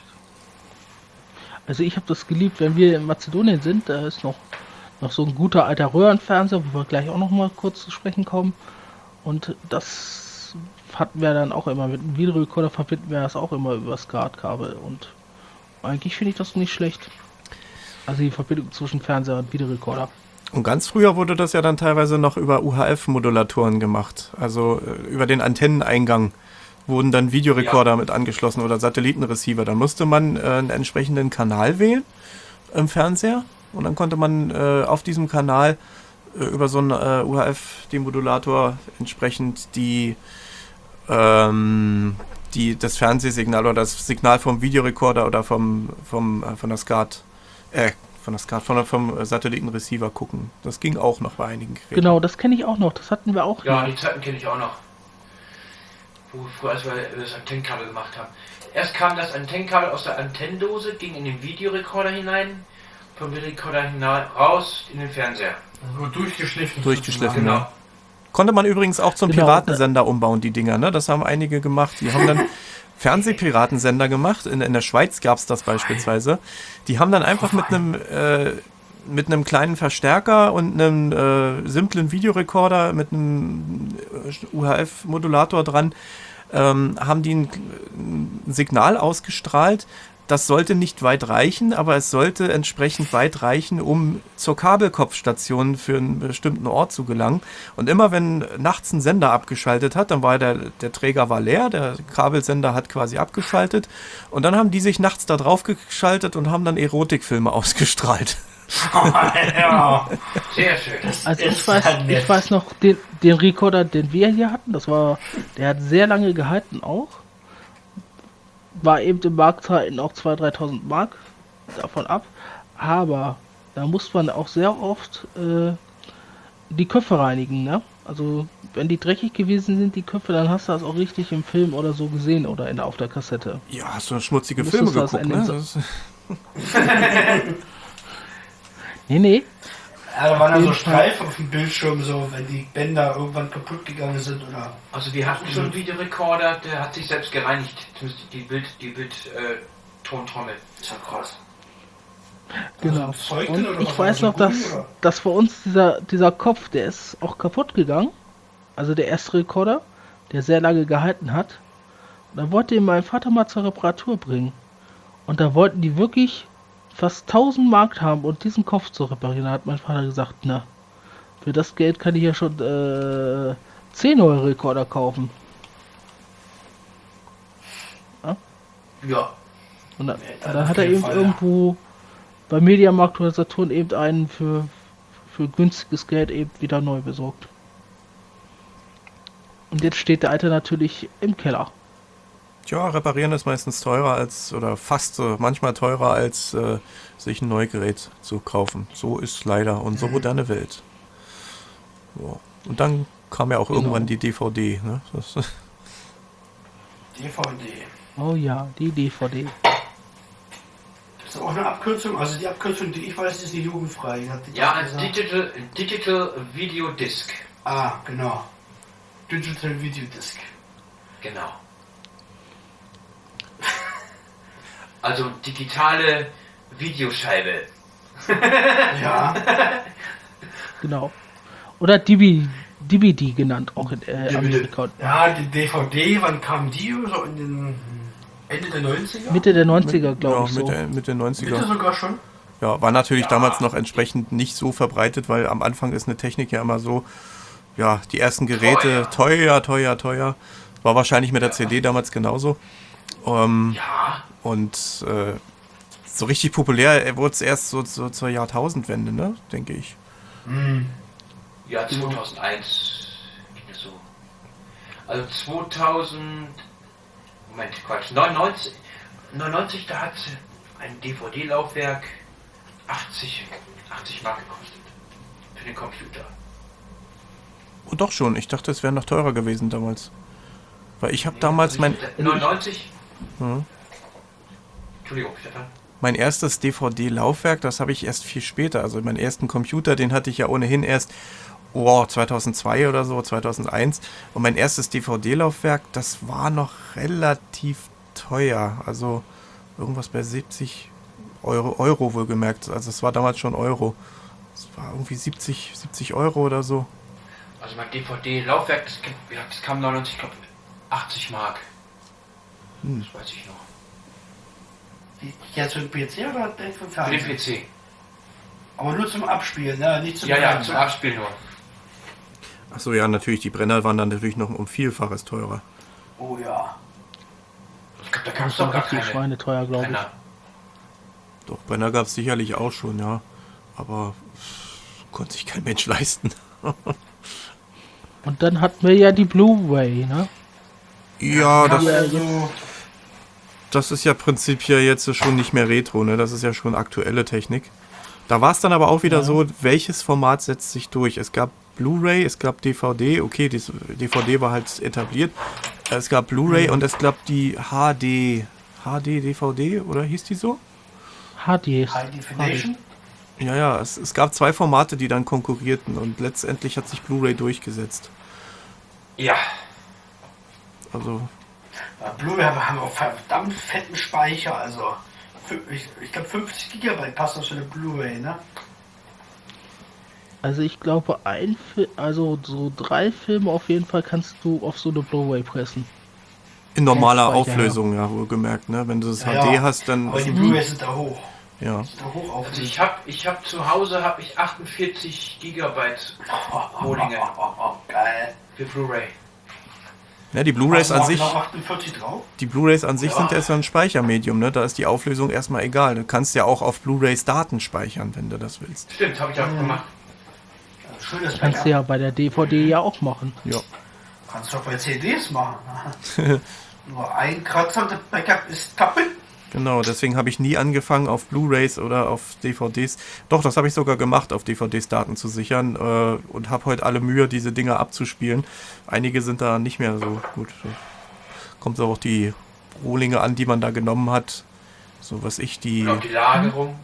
Also ich habe das geliebt, wenn wir in Mazedonien sind, da ist noch, noch so ein guter alter Röhrenfernseher, wo wir gleich auch noch mal kurz zu sprechen kommen. Und das hatten wir dann auch immer mit einem Videorekorder verbinden wir das auch immer über SCART-Kabel und eigentlich finde ich das nicht schlecht. Also die Verbindung zwischen Fernseher und Videorekorder. Und ganz früher wurde das ja dann teilweise noch über UHF-Modulatoren gemacht. Also äh, über den Antenneneingang wurden dann Videorekorder mit angeschlossen oder Satellitenreceiver. Da musste man äh, einen entsprechenden Kanal wählen im Fernseher und dann konnte man äh, auf diesem Kanal äh, über so einen äh, UHF-Demodulator entsprechend die, ähm, die das Fernsehsignal oder das Signal vom Videorekorder oder vom, vom äh, von der SCART äh, von der SCART, von der, vom Satellitenreceiver gucken. Das ging auch noch bei einigen Geräten. Genau, das kenne ich auch noch. Das hatten wir auch Ja, die Zeiten kenne ich auch noch. Wo früher, als wir das Antennenkabel gemacht haben. Erst kam das Antennenkabel aus der Antennendose, ging in den Videorekorder hinein, vom Videorekorder hinein, raus in den Fernseher. Also durchgeschliffen. Durchgeschliffen. Genau. ja. Konnte man übrigens auch zum Genau. Piratensender umbauen, die Dinger, ne? Das haben einige gemacht. Die haben dann Fernsehpiratensender gemacht. In, in der Schweiz gab es das beispielsweise. Die haben dann einfach mit einem äh, mit einem kleinen Verstärker und einem äh, simplen Videorekorder mit einem äh, UHF-Modulator dran, ähm, haben die ein, ein Signal ausgestrahlt. Das sollte nicht weit reichen, aber es sollte entsprechend weit reichen, um zur Kabelkopfstation für einen bestimmten Ort zu gelangen. Und immer wenn nachts ein Sender abgeschaltet hat, dann war der, der Träger war leer, der Kabelsender hat quasi abgeschaltet. Und dann haben die sich nachts da drauf geschaltet und haben dann Erotikfilme ausgestrahlt. Ja, sehr schön. Also ich weiß, ich weiß noch, den, den Recorder, den wir hier hatten, das war, der hat sehr lange gehalten auch. War eben im Marktzeiten auch 2.000, 3.000 Mark davon ab. Aber da muss man auch sehr oft äh, die Köpfe reinigen, ne? Also wenn die dreckig gewesen sind, die Köpfe, dann hast du das auch richtig im Film oder so gesehen oder in, auf der Kassette. Ja, hast du schmutzige Filme geguckt, ne? Nee, nee. Ja, da waren dann so Streifen auf dem Bildschirm, so, wenn die Bänder irgendwann kaputt gegangen sind, oder? Also wir hatten schon einen Videorekorder, der hat sich selbst gereinigt. Die Bild, die Bild, äh, Tontrommel. Ist ja krass. Genau. Also Und ich weiß noch, dass, oder? dass bei uns dieser, dieser Kopf, der ist auch kaputt gegangen. Also der erste Rekorder, der sehr lange gehalten hat. Und da wollte ihn mein Vater mal zur Reparatur bringen. Und da wollten die wirklich fast 1000 Mark haben und diesen Kopf zu reparieren. Hat mein Vater gesagt, na, für das Geld kann ich ja schon äh, 10 Euro Rekorder kaufen. Ja. Und dann, Ja, dann hat er eben Fall, ja. irgendwo bei Mediamarkt oder Saturn eben einen für, für günstiges Geld eben wieder neu besorgt. Und jetzt steht der alte natürlich im Keller. Tja, reparieren ist meistens teurer als, oder fast so, manchmal teurer als äh, sich ein Neugerät zu kaufen. So ist leider unsere moderne Welt. Ja. Und dann kam ja auch irgendwann die DVD. Ne? Das, DVD. Oh ja, die DVD. Das ist auch eine Abkürzung, also die Abkürzung, die ich weiß, ist die jugendfrei. Die Ja? Digital, Digital Video Disc. Ah, genau. Digital Video Disc. Genau. Also digitale Videoscheibe. Ja, Genau. Oder DVD genannt, auch in äh, DVD. Amerika. ja, die DVD, wann kam die? So in den Ende der 90er? Mitte der 90er, ja, glaube ich so. Mitte, Mitte Mitte 90er. sogar schon? Ja, war natürlich damals noch entsprechend nicht so verbreitet, weil am Anfang ist eine Technik ja immer so, ja, die ersten Geräte teuer, teuer, teuer. War wahrscheinlich mit der CD damals genauso. Ähm, Ja, Und äh, so richtig populär wurde es erst so, so zur Jahrtausendwende, ne? Denke ich. ja 2001 ging das so. Also 2000, Moment, Quatsch, 99, 99 da hat ein DVD-Laufwerk 80, 80 Mark gekostet. Für den Computer. Und doch schon, ich dachte, es wäre noch teurer gewesen damals. Weil ich habe damals mein, 99? Mhm. Entschuldigung, Stefan. mein erstes DVD-Laufwerk, das habe ich erst viel später. Also meinen ersten Computer, den hatte ich ja ohnehin erst oh, 2002 oder so, 2001. Und mein erstes DVD-Laufwerk, das war noch relativ teuer. Also irgendwas bei 70 Euro, Euro wohlgemerkt. Also es war damals schon Euro. Es war irgendwie 70, 70 Euro oder so. Also mein DVD-Laufwerk, das, das kam 99, ich glaube 80 Mark. Hm. Das weiß ich noch. Die- Jetzt für den PC oder direkt für den Für den Fernseher? PC. Aber nur zum Abspielen, ne? Nicht zum Ja, ja, Brennen. zum Abspielen nur. Achso, ja, natürlich, die Brenner waren dann natürlich noch um Vielfaches teurer. Oh ja. Ich glaube, da gab Das es doch gar keine schweineteuer, glaube ich. Brenner. Doch, Brenner gab es sicherlich auch schon, ja. Aber pff, konnte sich kein Mensch leisten. Und dann hatten wir ja die Blu-ray, ne? Ja, das, Ja, Also, das ist ja prinzipiell jetzt schon nicht mehr Retro, ne? Das ist ja schon aktuelle Technik. Da war es dann aber auch wieder so, welches Format setzt sich durch? Es gab Blu-ray, es gab DVD, okay, die DVD war halt etabliert. Es gab Blu-ray und es gab die HD, HD DVD oder hieß die so? HD. High Definition. Ja, ja, es, es gab zwei Formate, die dann konkurrierten und letztendlich hat sich Blu-ray durchgesetzt. Ja, Also, Ja, Blu-ray haben auch verdammt fetten Speicher, also ich, ich glaube 50 Gigabyte passt auf so eine Blu-ray, ne? Also ich glaube, ein Fi also so drei Filme auf jeden Fall kannst du auf so eine Blu-ray pressen. In normaler Auflösung, ja, wohlgemerkt, ne? Wenn du das Ja, HD ja. hast, dann Aber die Blu-rays sind da hoch. ja. Da hoch auf Also ich habe ich hab zu Hause habe ich 48 Gigabyte Rohlinge Geil. für Blu-ray. Ja, die Blu-rays an sich, noch 48 drauf? die Blu-rays an sich Ja. sind erst ein Speichermedium, ne? Da ist die Auflösung erstmal egal. Du kannst ja auch auf Blu-rays Daten speichern, wenn du das willst. Stimmt, habe ich auch gemacht. Schönes Kannst du ja bei der DVD ja auch machen. Ja. Kannst du auch bei CDs machen. Nur ein Kratzer und das Backup ist kaputt. Genau, deswegen habe ich nie angefangen, auf Blu-rays oder auf DVDs. Doch, das habe ich sogar gemacht, auf DVDs Daten zu sichern äh, und habe heute alle Mühe, diese Dinger abzuspielen. Einige sind da nicht mehr so gut. Kommt auch die Rohlinge an, die man da genommen hat. So was ich, die auch die Lagerung.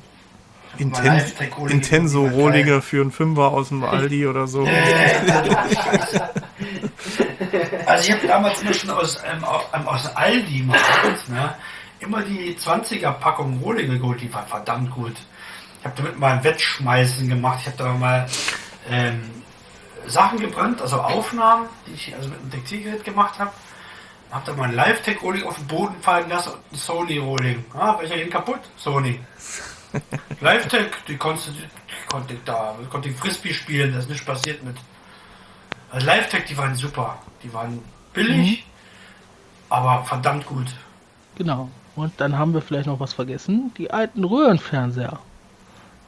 Inten Live-Tech-Rohlinge, Intenso. Rohlinge für einen Fünfer aus dem Aldi oder so. Also ich habe damals immer schon aus, ähm, aus, ähm, aus Aldi mal ne, immer die 20er Packung Rohlinge geholt, die waren verdammt gut. Ich habe damit mal ein Wettschmeißen gemacht. Ich habe da mal ähm, Sachen gebrannt, also Aufnahmen, die ich also mit einem Textilgerät gemacht habe. Hab da mal ein Live-Tech-Rolling auf den Boden fallen lassen und ein Sony-Rolling. Ah, welcher ging kaputt? Sony. Live-Tech, die konnte, die konnte da, konnte ich Frisbee spielen, da ist nichts passiert mit. Also Live-Tech, die waren super. Die waren billig, aber verdammt gut. Genau. Und dann haben wir vielleicht noch was vergessen. Die alten Röhrenfernseher.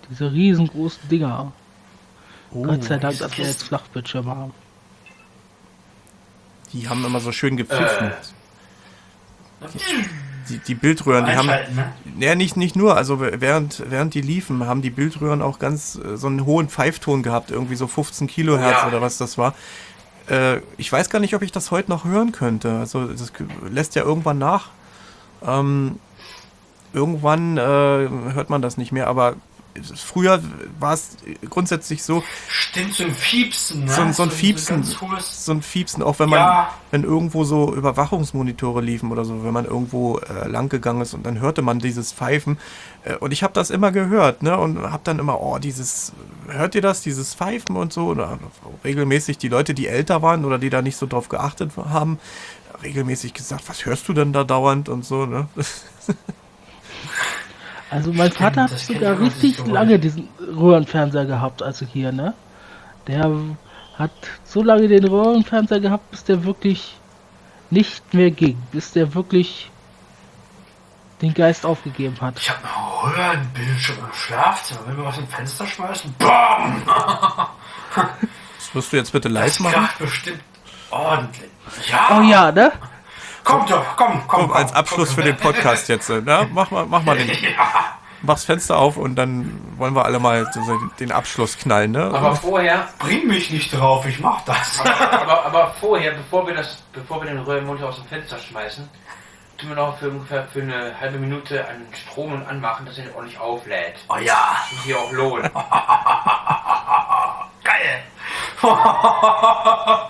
Diese riesengroßen Dinger. Oh, Gott sei Dank, dass wir jetzt. Flachbildschirme haben. die haben immer so schön gepfiffen. Äh. Die, die Bildröhren, die haben. Ne? Ja, nicht, nicht nur. Also während, während die liefen, haben die Bildröhren auch ganz äh, so einen hohen Pfeifton gehabt, irgendwie so 15 Kilohertz Ja. oder was das war. Äh, ich weiß gar nicht, ob ich das heute noch hören könnte. Also das lässt ja irgendwann nach. Ähm, irgendwann äh, hört man das nicht mehr, aber früher war es grundsätzlich so, Stimmt, so ein Fiepsen, ne? so, ein- so ein Fiepsen, hohes, so ein Fiepsen, auch wenn man, Ja. wenn irgendwo so Überwachungsmonitore liefen oder so, wenn man irgendwo äh, lang gegangen ist und dann hörte man dieses Pfeifen. Äh, und ich habe das immer gehört, ne, und habe dann immer, oh, dieses, hört ihr das, dieses Pfeifen und so, oder regelmäßig die Leute, die älter waren oder die da nicht so drauf geachtet haben, regelmäßig gesagt, was hörst du denn da dauernd und so, ne? Also mein Stimmt, Vater hat sogar richtig so lange diesen Röhrenfernseher gehabt, also hier, ne? Der hat so lange den Röhrenfernseher gehabt, bis der wirklich nicht mehr ging. Bis der wirklich den Geist aufgegeben hat. Ich habe einen Röhrenbildschirm im Schlafzimmer. Wenn wir was im Fenster schmeißen, BAM! Das wirst du jetzt bitte live Das machen? bestimmt ordentlich. Ja, Oh ja, ne? komm doch, komm, komm. Komm, komm als Abschluss komm, für den Podcast jetzt, ne? Mach mal, mach mal den, Ja, mach's Fenster auf und dann wollen wir alle mal den Abschluss knallen, ne? Aber vorher, bring mich nicht drauf, ich mach das. aber, aber vorher, bevor wir das, bevor wir den Röhrenmonitor aus dem Fenster schmeißen, tun wir noch für ungefähr für eine halbe Minute einen Strom und anmachen, dass er nicht ordentlich auflädt. Oh ja, Das muss hier auch lohnen. geil.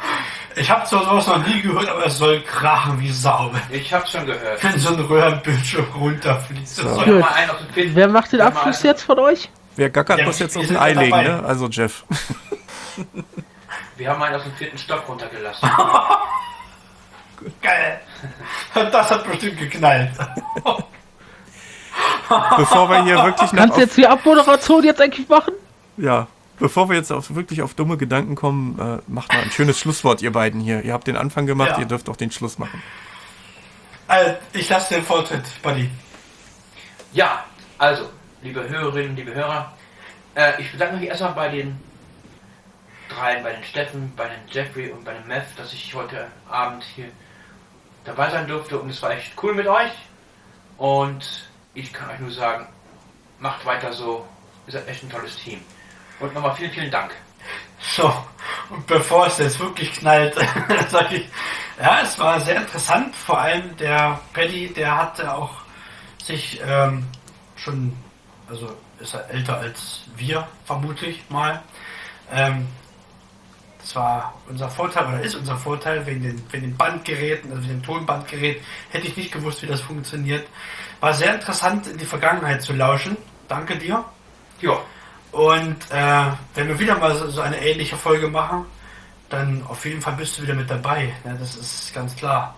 Ich habe zwar sowas noch nie gehört, aber es soll krachen wie Sau, Ich hab's schon gehört. wenn so ein Röhrenbildschirm runterfliegt. Das Soll mal einen auf den vierten- Wer macht den Abschluss jetzt von euch? Wer gackert, Ja, muss jetzt auf ein Ei legen, ne? Also Jeff. Wir haben einen aus dem vierten Stock runtergelassen. Geil. Das hat bestimmt geknallt. Bevor wir hier wirklich noch Kannst du jetzt die Abmoderation jetzt eigentlich machen? ja, bevor wir jetzt auf, wirklich auf dumme Gedanken kommen, äh, macht mal ein schönes Schlusswort, ihr beiden hier. Ihr habt den Anfang gemacht, Ja. ihr dürft auch den Schluss machen. Also, ich lasse den Vortritt, Buddy. Ja, also, liebe Hörerinnen, liebe Hörer, äh, ich bedanke mich erstmal bei den dreien, bei den Steffen, bei den Jeffrey und bei dem Meth, dass ich heute Abend hier dabei sein durfte und es war echt cool mit euch. Und ich kann euch nur sagen, macht weiter so, ihr seid echt ein tolles Team. Und nochmal vielen, vielen Dank. So, und bevor es jetzt wirklich knallt, sage ich, ja, es war sehr interessant. Vor allem der Paddy, der hatte auch sich ähm, schon, also ist er älter als wir, vermutlich mal. Ähm, das war unser Vorteil, oder ist unser Vorteil, wegen den, wegen den Bandgeräten, also dem Tonbandgerät, hätte ich nicht gewusst, wie das funktioniert. War sehr interessant, in die Vergangenheit zu lauschen. Danke dir. Ja, Und äh, wenn wir wieder mal so, so eine ähnliche Folge machen, dann auf jeden Fall bist du wieder mit dabei. Ne? Das ist ganz klar.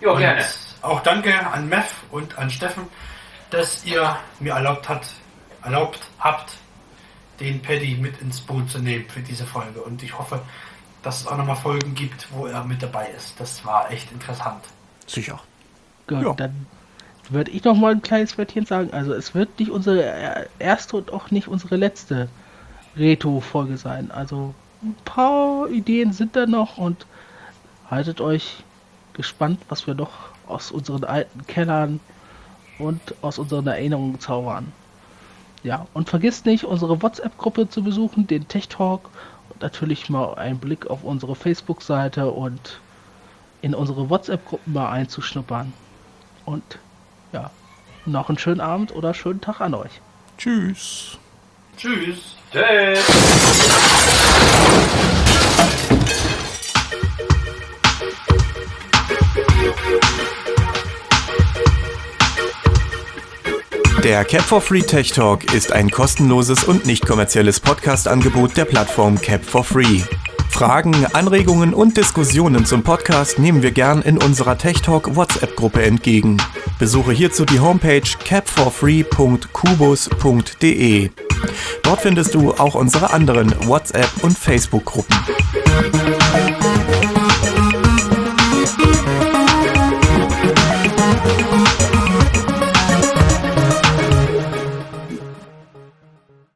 Ja, Und gerne. Auch danke an Mev und an Steffen, dass ihr mir erlaubt hat, erlaubt habt, den Paddy mit ins Boot zu nehmen für diese Folge. Und ich hoffe, dass es auch nochmal Folgen gibt, wo er mit dabei ist. Das war echt interessant. Sicher. Gut, Ja. dann würde ich noch mal ein kleines Wörtchen sagen. Also es wird nicht unsere äh, erste und auch nicht unsere letzte Reto-Folge sein. Also ein paar Ideen sind da noch und haltet euch gespannt, was wir noch aus unseren alten Kellern und aus unseren Erinnerungen zaubern. Ja, und vergisst nicht, unsere WhatsApp-Gruppe zu besuchen, den Tech Talk und natürlich mal einen Blick auf unsere Facebook-Seite und in unsere WhatsApp-Gruppen mal einzuschnuppern. Und noch einen schönen Abend oder schönen Tag an euch. Tschüss. Tschüss. Tschüss. Der Cap for Free Tech Talk ist ein kostenloses und nicht kommerzielles Podcast-Angebot der Plattform Cap for Free. Fragen, Anregungen und Diskussionen zum Podcast nehmen wir gern in unserer Tech Talk WhatsApp-Gruppe entgegen. Besuche hierzu die Homepage capforfree.kubus.de. Dort findest du auch unsere anderen WhatsApp- und Facebook-Gruppen.